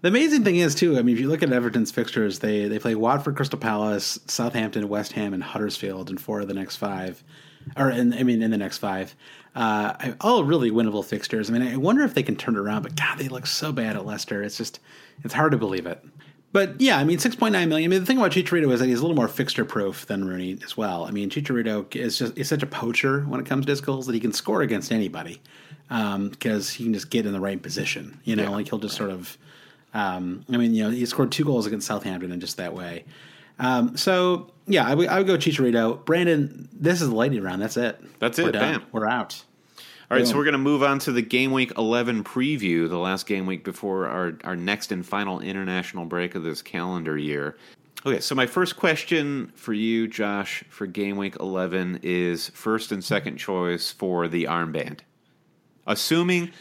The amazing thing is too. I mean, if you look at Everton's fixtures, they they play Watford, Crystal Palace, Southampton, West Ham, and Huddersfield in four of the next five, or in I mean in the next five. Uh, all really winnable fixtures. I mean, I wonder if they can turn it around. But God, they look so bad at Leicester. It's just it's hard to believe it. But yeah, I mean, six point nine million. I mean, the thing about Chicharito is that he's a little more fixture proof than Rooney as well. I mean, Chicharito is just is such a poacher when it comes to his goals that he can score against anybody because he can just get in the right position. You know, Yeah. like he'll just sort of. Um, I mean, you know, he scored two goals against Southampton in just that way. Um, so yeah, I would, would go Chicharito. Brandon, this is the lightning round. That's it. That's We're it. done. Bam. We're out. All right, so we're going to move on to the game week 11 preview, the last game week before our, our next and final international break of this calendar year. Okay, so my first question for you, Josh, for game week 11 is first and second choice for the armband. Assuming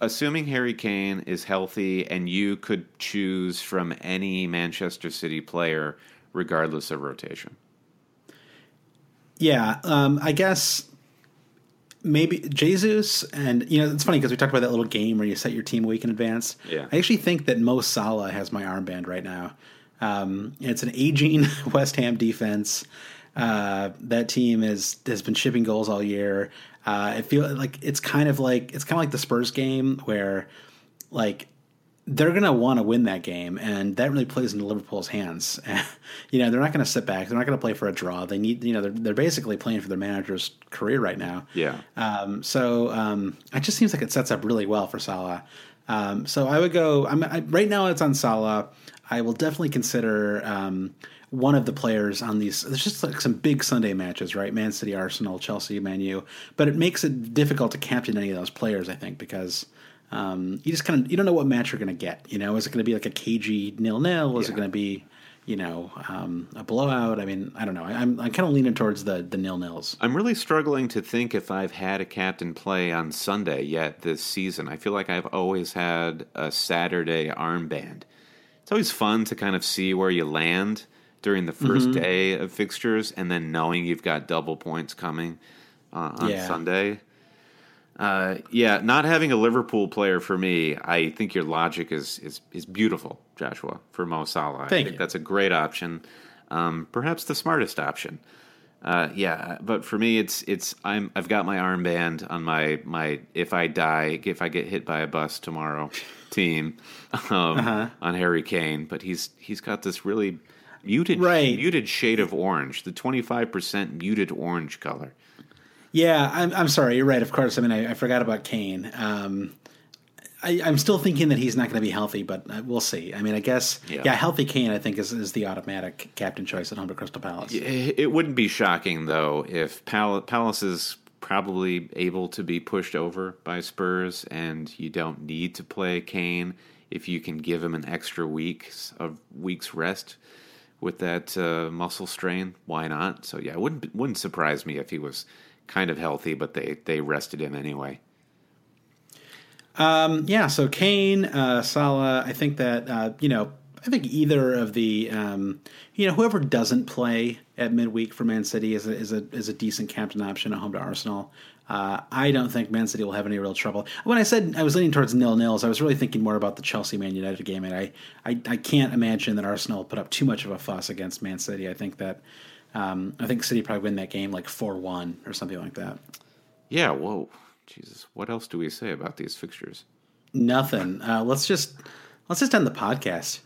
assuming Harry Kane is healthy and you could choose from any Manchester City player regardless of rotation. Yeah, um, I guess maybe Jesus and you know it's funny because we talked about that little game where you set your team a week in advance. Yeah. I actually think that Mo Salah has my armband right now. Um, it's an aging <laughs> West Ham defense. Uh, that team is has been shipping goals all year. Uh, I feel like it's kind of like it's kind of like the Spurs game where like they're going to want to win that game, and that really plays into Liverpool's hands. <laughs> you know, they're not going to sit back. They're not going to play for a draw. They need, you know, they're, they're basically playing for their manager's career right now. Yeah. Um, so um, it just seems like it sets up really well for Salah. Um, so I would go. I'm, I, right now it's on Salah. I will definitely consider um, one of the players on these. There's just like some big Sunday matches, right? Man City, Arsenal, Chelsea, Man U. But it makes it difficult to captain any of those players, I think, because um, you just kind of you don't know what match you're going to get. You know, is it going to be like a cagey nil nil? Is Yeah. it going to be you know um, a blowout? I mean, I don't know. I, I'm I'm kind of leaning towards the the nil nils. I'm really struggling to think if I've had a captain play on Sunday yet this season. I feel like I've always had a Saturday armband. It's always fun to kind of see where you land during the 1st day of fixtures and then knowing you've got double points coming uh, on Yeah. Sunday. Uh, yeah, not having a Liverpool player for me, I think your logic is is, is beautiful, Joshua, for Mo Salah. I Thank think you. that's a great option, um, perhaps the smartest option. Uh, yeah, but for me, it's it's I'm I've got my armband on my my if I die if I get hit by a bus tomorrow <laughs> team um, Uh-huh. on Harry Kane, but he's he's got this really muted Right. muted shade of orange, the twenty five percent muted orange color. Yeah, I'm, I'm sorry. You're right. Of course. I mean, I, I forgot about Kane. Um, I, I'm still thinking that he's not going to be healthy, but uh, we'll see. I mean, I guess Yeah. yeah, healthy Kane. I think is, is the automatic captain choice at home to Crystal Palace. It it wouldn't be shocking though if Pal- Palace is probably able to be pushed over by Spurs, and you don't need to play Kane if you can give him an extra weeks of weeks rest with that uh, muscle strain. Why not? So yeah, it wouldn't wouldn't surprise me if he was kind of healthy, but they they rested him anyway. Yeah, so Kane, uh, Salah, I think that uh, you know, I think either of the um, you know whoever doesn't play at midweek for Man City is a is a is a decent captain option at home to Arsenal. Uh, I don't think Man City will have any real trouble. When I said I was leaning towards nil nils, I was really thinking more about the Chelsea Man United game, and I, I I can't imagine that Arsenal put up too much of a fuss against Man City. I think that um, I think City probably win that game like four one or something like that. Yeah. Whoa. Jesus. What else do we say about these fixtures? Nothing. Uh, let's just let's just end the podcast.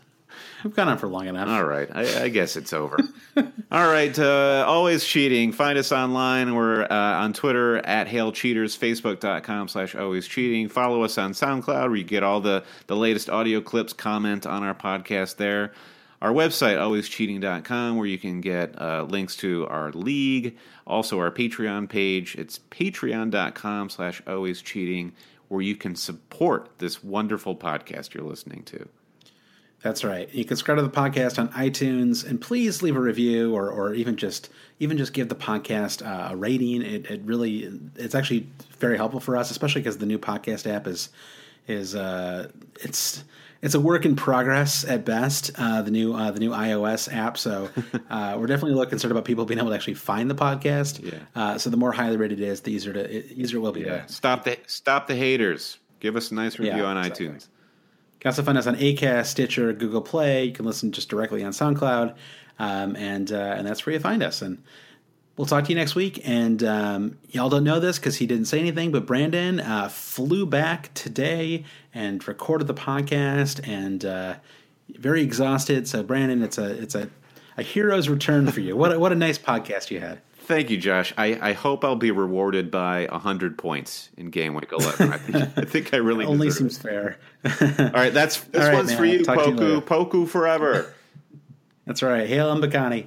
We've gone on for long enough. All right. I, I guess it's over. <laughs> All right. Uh, always cheating. Find us online. We're uh, on Twitter at Hail Cheaters, Facebook.com slash always cheating. Follow us on SoundCloud where you get all the, the latest audio clips, comment on our podcast there. Our website, alwayscheating.com, where you can get uh, links to our league, also our Patreon page. It's patreon.com slash always cheating, where you can support this wonderful podcast you're listening to. That's right. You can subscribe to the podcast on iTunes, and please leave a review, or, or even just even just give the podcast uh, a rating. It, it really it's actually very helpful for us, especially because the new podcast app is is uh, it's it's a work in progress at best. Uh, the new uh, the new iOS app, so <laughs> uh, we're definitely a little concerned about people being able to actually find the podcast. Yeah. Uh, so the more highly rated it is, the easier to it, easier it will be. to Stop the stop the haters. Give us a nice review Yeah, on exactly. iTunes. You can also find us on Acast, Stitcher, Google Play. You can listen just directly on SoundCloud, um, and uh, and that's where you find us. And we'll talk to you next week. And um, y'all don't know this because he didn't say anything, but Brandon uh, flew back today and recorded the podcast, and uh, very exhausted. So Brandon, it's a it's a a hero's return for you. What a, what a nice podcast you had. Thank you, Josh. I, I hope I'll be rewarded by hundred points in game week eleven. I think I, think I really Only seems it. fair. All right. That's <laughs> this right, one's man. for you, Talk to you Poku. Poku forever. That's right. Hail Mbakani.